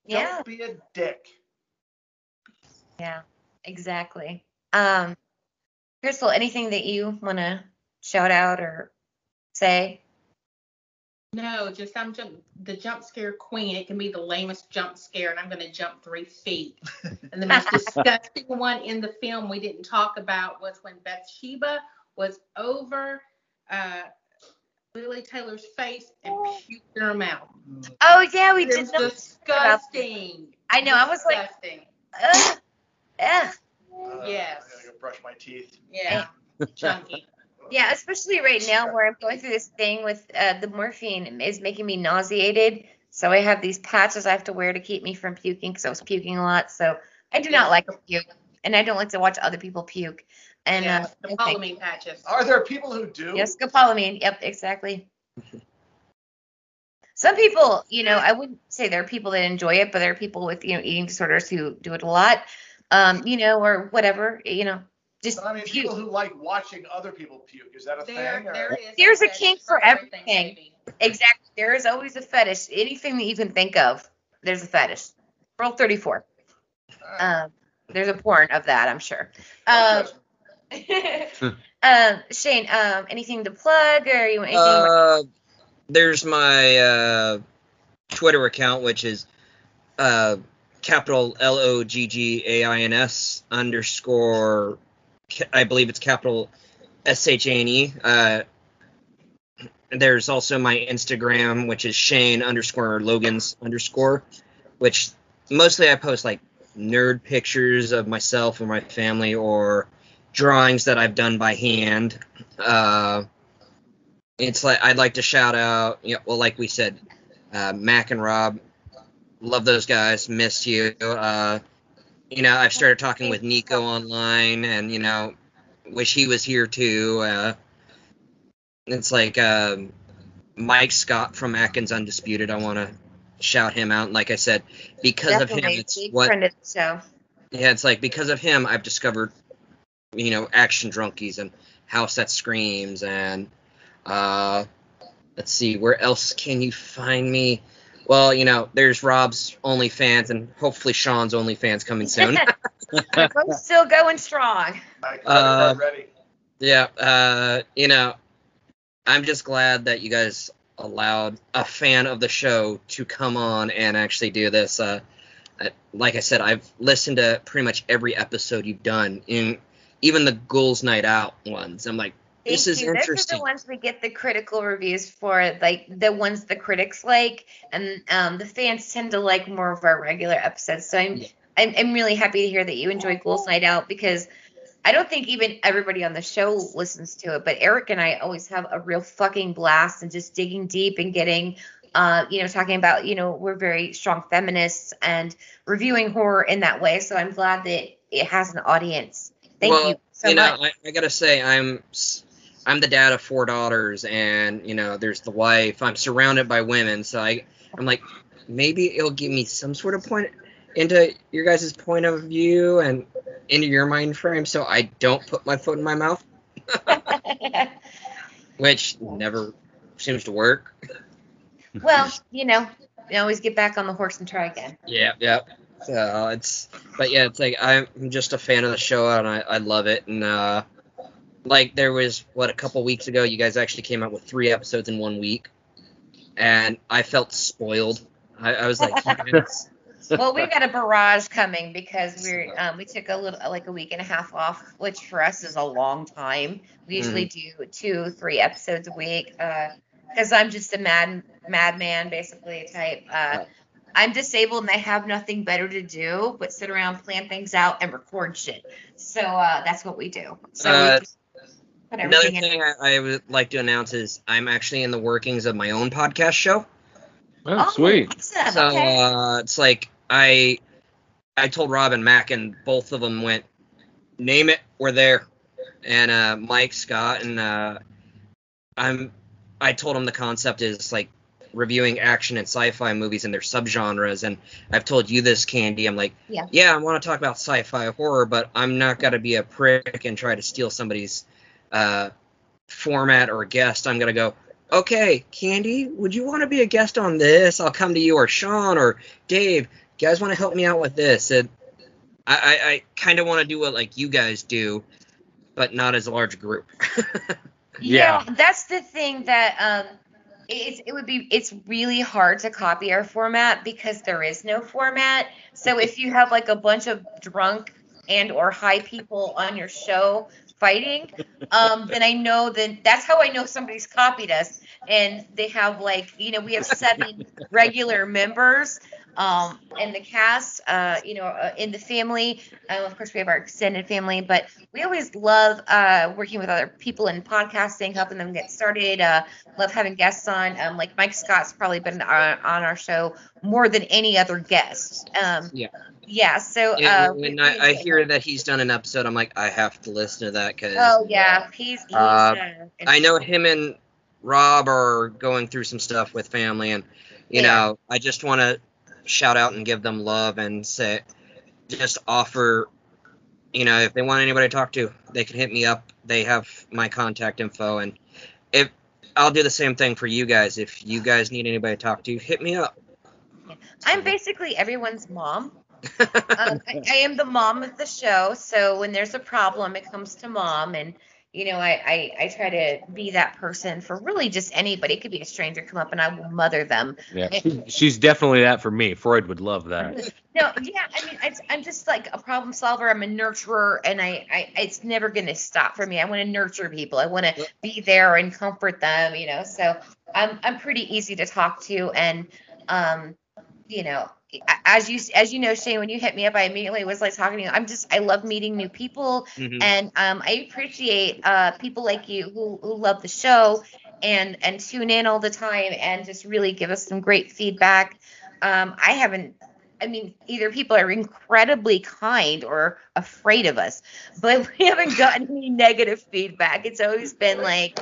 Don't Yeah. be a dick. Yeah, exactly. Um, Crystal, anything that you want to shout out or say? No, just I'm jump, the jump scare queen. It can be the lamest jump scare, and I'm going to jump three feet. and the most *laughs* disgusting one in the film we didn't talk about was when Bathsheba was over uh, Lili Taylor's face and puked in her mouth. Oh yeah, we It did was know. disgusting. I know. I was like, Disgusting. ugh, ugh. Uh, Yes. I gotta go brush my teeth. Yeah. *laughs* Chunky. Yeah, especially right now where I'm going through this thing with uh, the morphine is making me nauseated. So I have these patches I have to wear to keep me from puking because I was puking a lot. So I do not like to puke, and I don't like to watch other people puke. And yeah, uh, the no thank- polyamine patches. Are there people who do? yes, scopolamine. Yep, exactly. Some people, you know, I wouldn't say there are people that enjoy it, but there are people with you know eating disorders who do it a lot, um, you know, or whatever, you know, just I mean, puke. people who like watching other people puke. Is that a There, thing? Or? there is There's a fetish kink for everything. baby. Exactly. There is always a fetish. Anything that you can think of, there's a fetish. Rule 34. Um, there's a porn of that, I'm sure. Um, *laughs* *laughs* um, Shane, um, anything to plug or you want anything? Uh, there's my uh, Twitter account, which is uh, capital L O G G A I N S underscore, ca- I believe it's capital S H A N E. Uh, there's also my Instagram, which is Shane underscore Logan's underscore, which mostly I post like nerd pictures of myself or my family or drawings that I've done by hand. Uh, it's like I'd like to shout out, you know, well, like we said, uh, Mac and Rob, love those guys, miss you. Uh, you know, I've started talking with Nico online, and you know, wish he was here too. Uh, it's like um, Mike Scott from Adkins Undisputed. I want to shout him out. And like I said, because of him, it's Big what friend of the show. yeah, it's like because of him, I've discovered, you know, Action Drunkies and House That Screams, and uh, let's see, where else can you find me? Well, you know, there's Rob's OnlyFans and hopefully Sean's OnlyFans coming soon. *laughs* We're both still going strong. Uh, yeah, uh, you know, I'm just glad that you guys allowed a fan of the show to come on and actually do this. Uh, like I said, I've listened to pretty much every episode you've done, in even the Ghouls Night Out ones. I'm like, This Thank is you. Those are interesting. the ones we get the critical reviews for, like the ones the critics like, and um, the fans tend to like more of our regular episodes. So I'm, I'm, I'm really happy to hear that you enjoy Ghouls Night Out because I don't think even everybody on the show listens to it, but Eric and I always have a real fucking blast and just digging deep and getting, uh, you know, talking about, you know, we're very strong feminists and reviewing horror in that way. So I'm glad that it has an audience. Thank well, you so know, much. I, I gotta say, I'm s- I'm the dad of four daughters, and you know, there's the wife. I'm surrounded by women, so I I'm like, maybe it'll give me some sort of point into your guys' point of view and into your mind frame, so I don't put my foot in my mouth, *laughs* which never seems to work. well, you know, you always get back on the horse and try again. Yeah, yeah. So it's, but yeah, it's like I'm just a fan of the show and I, I love it. And uh, like there was what a couple weeks ago, you guys actually came out with three episodes in one week, and I felt spoiled. I, I was like, *laughs* well, we've got a barrage coming because we're um, we took a little like a week and a half off, which for us is a long time. We usually do two, three episodes a week because I'm just a mad madman basically type. Uh, I'm disabled and I have nothing better to do but sit around, plan things out, and record shit. So uh, that's what we do. So Uh, we just put Another thing I, I would like to announce is I'm actually in the workings of my own podcast show. Oh, sweet. Awesome. So okay. uh, it's like I I told Rob and Mac and both of them went name it we're there and uh, Mike Scott and uh, I'm I told him the concept is like reviewing action and sci-fi movies and their subgenres and I've told you this Candy I'm like Yeah. yeah I want to talk about sci-fi horror but I'm not gonna be a prick and try to steal somebody's uh, format or guest I'm gonna go okay, Candy, would you want to be a guest on this? I'll come to you, or Sean, or Dave. You guys want to help me out with this? And I, I, I kind of want to do what like you guys do, but not as a large group. *laughs* Yeah, that's the thing that um it's it would be it's really hard to copy our format because there is no format. So if you have like a bunch of drunk and or high people on your show fighting, um, *laughs* then I know that that's how I know somebody's copied us. And they have like, you know, we have seven *laughs* regular members um, in the cast, uh, you know, uh, in the family. Uh, of course, we have our extended family, but we always love uh, working with other people in podcasting, helping them get started. Uh, love having guests on. Um, like Mike Scott's probably been on, on our show more than any other guest. Um, yeah. yeah. So And uh, when we- I, I hear that he's done an episode, I'm like, I have to listen to that because Oh yeah, he's he's. Uh, Uh, I know him and Rob are going through some stuff with family, and you Yeah. know, I just want to shout out and give them love and say, just offer, you know, if they want anybody to talk to, they can hit me up. They have my contact info, and if I'll do the same thing for you guys. If you guys need anybody to talk to, hit me up. I'm basically everyone's mom. um, *laughs* I, I am the mom of the show, so when there's a problem, it comes to mom, and you know, I, I I try to be that person for really just anybody. It could be a stranger come up, and I will mother them. Yeah, she- she's definitely that for me. Freud would love that. *laughs* No, yeah, I mean, it's, I'm just like a problem solver. I'm a nurturer, and I, I it's never gonna stop for me. I want to nurture people. I want to be there and comfort them, you know. So I'm, I'm pretty easy to talk to, and um, you know, as you, as you know, Shane, when you hit me up, I immediately was like talking to you. I'm just, I love meeting new people, Mhm. and um, I appreciate uh people like you who, who love the show and and tune in all the time and just really give us some great feedback. Um, I haven't I mean, either people are incredibly kind or afraid of us, but *laughs* we haven't gotten any negative feedback. It's always been like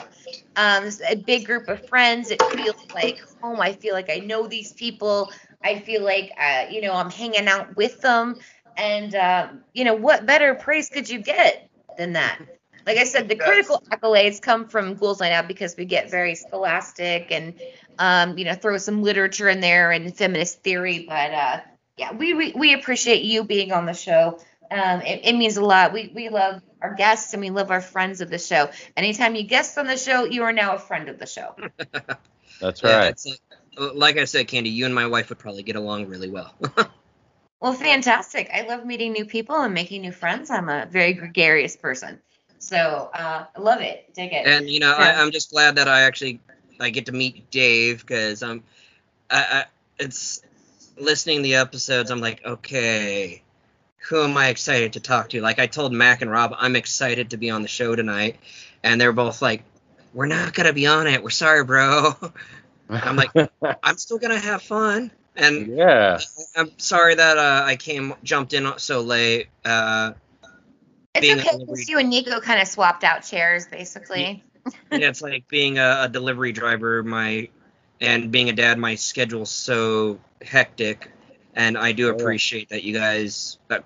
um, a big group of friends. It feels like home. I feel like I know these people. I feel like, uh, you know, I'm hanging out with them. And, um, you know, what better praise could you get than that? Like I said, the critical accolades come from Ghouls Night Out because we get very scholastic and, um, you know, throw some literature in there and feminist theory. But, uh, yeah, we, we we appreciate you being on the show. Um, it, it means a lot. We we love our guests and we love our friends of the show. Anytime you guest on the show, you are now a friend of the show. *laughs* That's right. it's, uh, like I said, Candy, you and my wife would probably get along really well. *laughs* Well, fantastic. I love meeting new people and making new friends. I'm a very gregarious person. So uh, I love it. Dig it. And you know. I, I'm just glad that I actually I get to meet Dave because I'm, I, I it's listening to the episodes. I'm like, okay, who am I excited to talk to? Like I told Mac and Rob, I'm excited to be on the show tonight, and they're both like, we're not gonna be on it. We're sorry, bro. *laughs* I'm like, *laughs* I'm still gonna have fun. And yeah, I'm sorry that uh, I came jumped in so late. Uh, it's being okay because you and Nico kind of swapped out chairs, basically. yeah, it's like being a, a delivery driver. My and being a dad, my schedule's so hectic, and I do appreciate that you guys have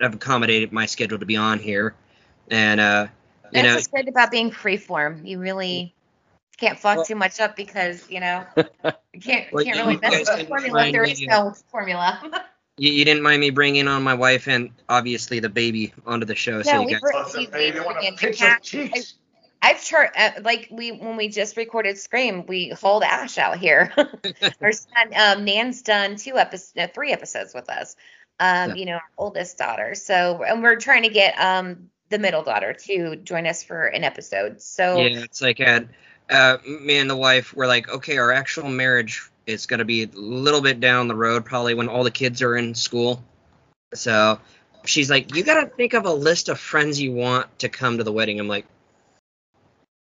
have accommodated my schedule to be on here. And uh, you That's know, what's great about being freeform. You really can't fuck too much up because you know *laughs* you can't Well, can't you really mess guys with the didn't formula. There is no formula. *laughs* you, you didn't mind me bringing on my wife and obviously the baby onto the show. so No, you we guys, were we- baby we- wanna we- pinch we- her cheeks. I've chart uh, like we when we just recorded Scream, we hauled Ash out here. *laughs* Our son, um, Nan's done two episodes, no, three episodes with us. Um, Yeah. you know, our oldest daughter. So, and we're trying to get um the middle daughter to join us for an episode. So, yeah, it's like at, uh, me and the wife were like, okay, our actual marriage is gonna be a little bit down the road, probably when all the kids are in school. So she's like, you gotta think of a list of friends you want to come to the wedding. I'm like,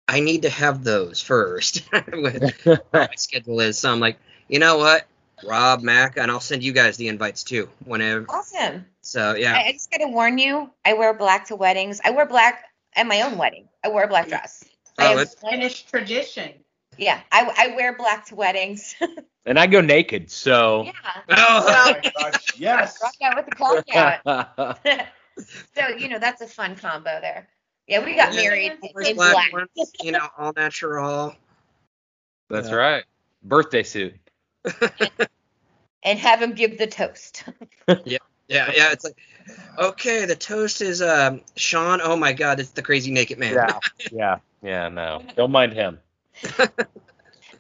I need to have those first. *laughs* with my *laughs* schedule is. So I'm like, you know what, Rob, Mac, and I'll send you guys the invites too, whenever. awesome. So yeah, I, I just gotta warn you, I wear black to weddings. I wear black at my own wedding. I wear a black dress. I Oh, have- it- Finnish tradition. yeah, I, I wear black to weddings. *laughs* and I go naked, so. yeah. Oh, my gosh, yes. Rock out with the clock out. *laughs* so you know that's a fun combo there. Yeah, we got Yeah. married in black black. ones, you know, all natural. That's Yeah. right. Birthday suit. *laughs* and have him give the toast. Yeah. Yeah, yeah. It's like, okay, the toast is um Sean. Oh my God, it's the crazy naked man. Yeah, yeah, yeah. No, *laughs* don't mind him. *laughs*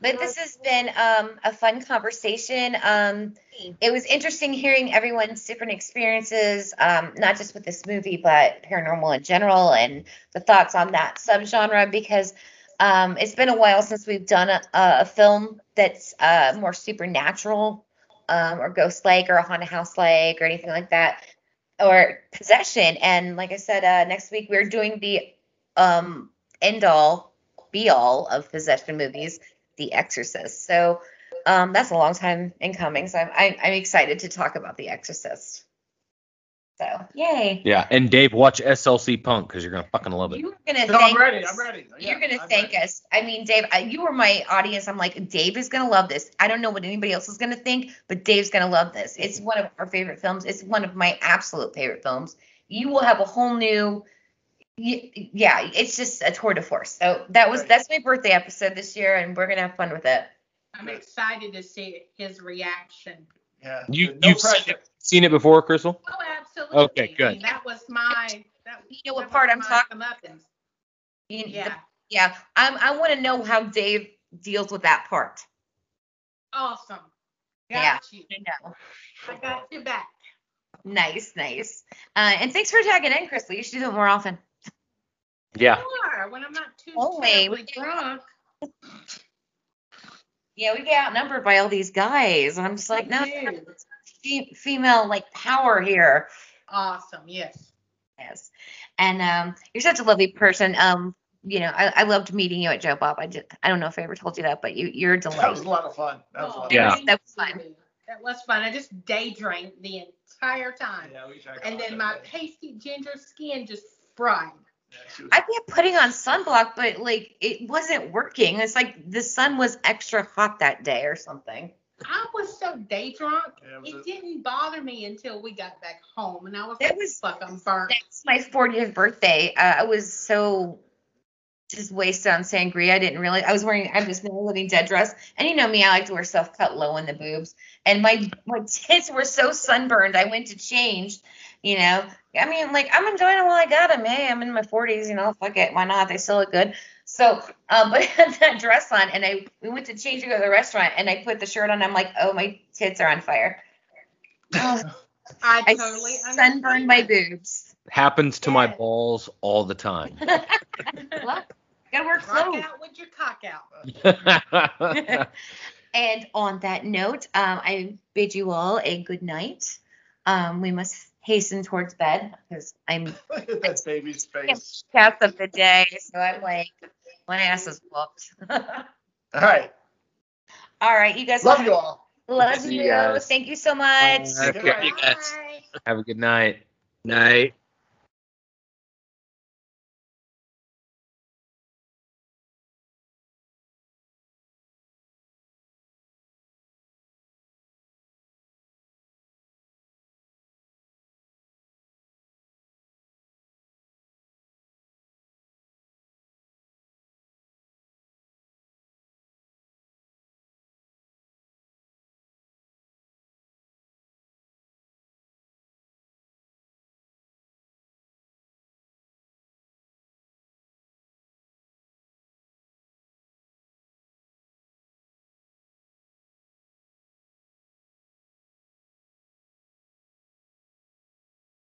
But this has been um, a fun conversation. Um, it was interesting hearing everyone's different experiences, um, not just with this movie, but paranormal in general, and the thoughts on that subgenre. Because um, it's been a while since we've done a, a film that's uh, more supernatural, um, or ghost-like, or a haunted house-like, or anything like that, or possession. And like I said, uh, next week we're doing the um, end-all, be-all of possession movies. The Exorcist. So um, that's a long time in coming. So I'm, I, I'm excited to talk about The Exorcist. So yay! Yeah, and Dave, watch SLC Punk because you're gonna fucking love it. You're gonna No, thank I'm ready. us. I'm ready. You're Yeah, gonna I'm thank ready. us. I mean, Dave, I, you were my audience. I'm like, Dave is gonna love this. I don't know what anybody else is gonna think, but Dave's gonna love this. It's one of our favorite films. It's one of my absolute favorite films. You will have a whole new. Y- Yeah, it's just a tour de force. So that was Right. that's my birthday episode this year, and we're gonna have fun with it. I'm excited to see his reaction. Yeah. You no you've seen it, seen it before, Crystal? Oh, absolutely. Okay, good. I mean, that was my. *laughs* That, You know what part I'm talking- comeuppance. You- the- Yeah. Yeah, I'm, I want to know how Dave deals with that part. Awesome. Got Yeah. you. I know. I got you back. Nice, nice. Uh, and thanks for tagging in, Crystal. You should do it more often. Yeah. Sure, when I'm not too Only, we- drunk. Yeah, we get outnumbered by all these guys, and I'm just like, no, fe- female like power here. Awesome. Yes. Yes, and um, you're such a lovely person. Um, you know, I, I loved meeting you at Joe Bob. I just, I don't know if I ever told you that, but you, you're a That was a lot of fun. That was a lot of Yeah. fun. That was fun. That was fun. I just day drank the entire time. Yeah, we drank a And then my pasty ginger skin just fried. Yeah, she was- I kept putting on sunblock, but like it wasn't working. It's like the sun was extra hot that day or something. I was so day drunk, Yeah, it it didn't bother me until we got back home, and I was That like, was- "Fuck, I'm burnt." That's my 40th birthday. Uh, I was so just wasted on sangria. I didn't really. I was wearing. I was in a living dead dress, and you know me, I like to wear stuff cut low in the boobs. And my my tits were so sunburned. I went to change. You know, I mean, like I'm enjoying it while I got them. Hey, I'm in my 40s. You know, fuck it, why not? They still look good. So, um, *laughs* but I had that dress on, and I we went to change to go to the restaurant, and I put the shirt on. I'm like, oh, my tits are on fire. *laughs* Oh, I I totally sunburned my boobs. Happens to my balls all the time. *laughs* well, gotta work Rock slow. out with your cock out. And on that note, um, I bid you all a good night. Um, we must hasten towards bed because I'm Look *laughs* at that baby's face. cast of the day, so I'm like, my ass is whooped. *laughs* All right. all right, you guys. Love you all. Love you. you. Thank you so much. Okay. You. Have a good night. Night.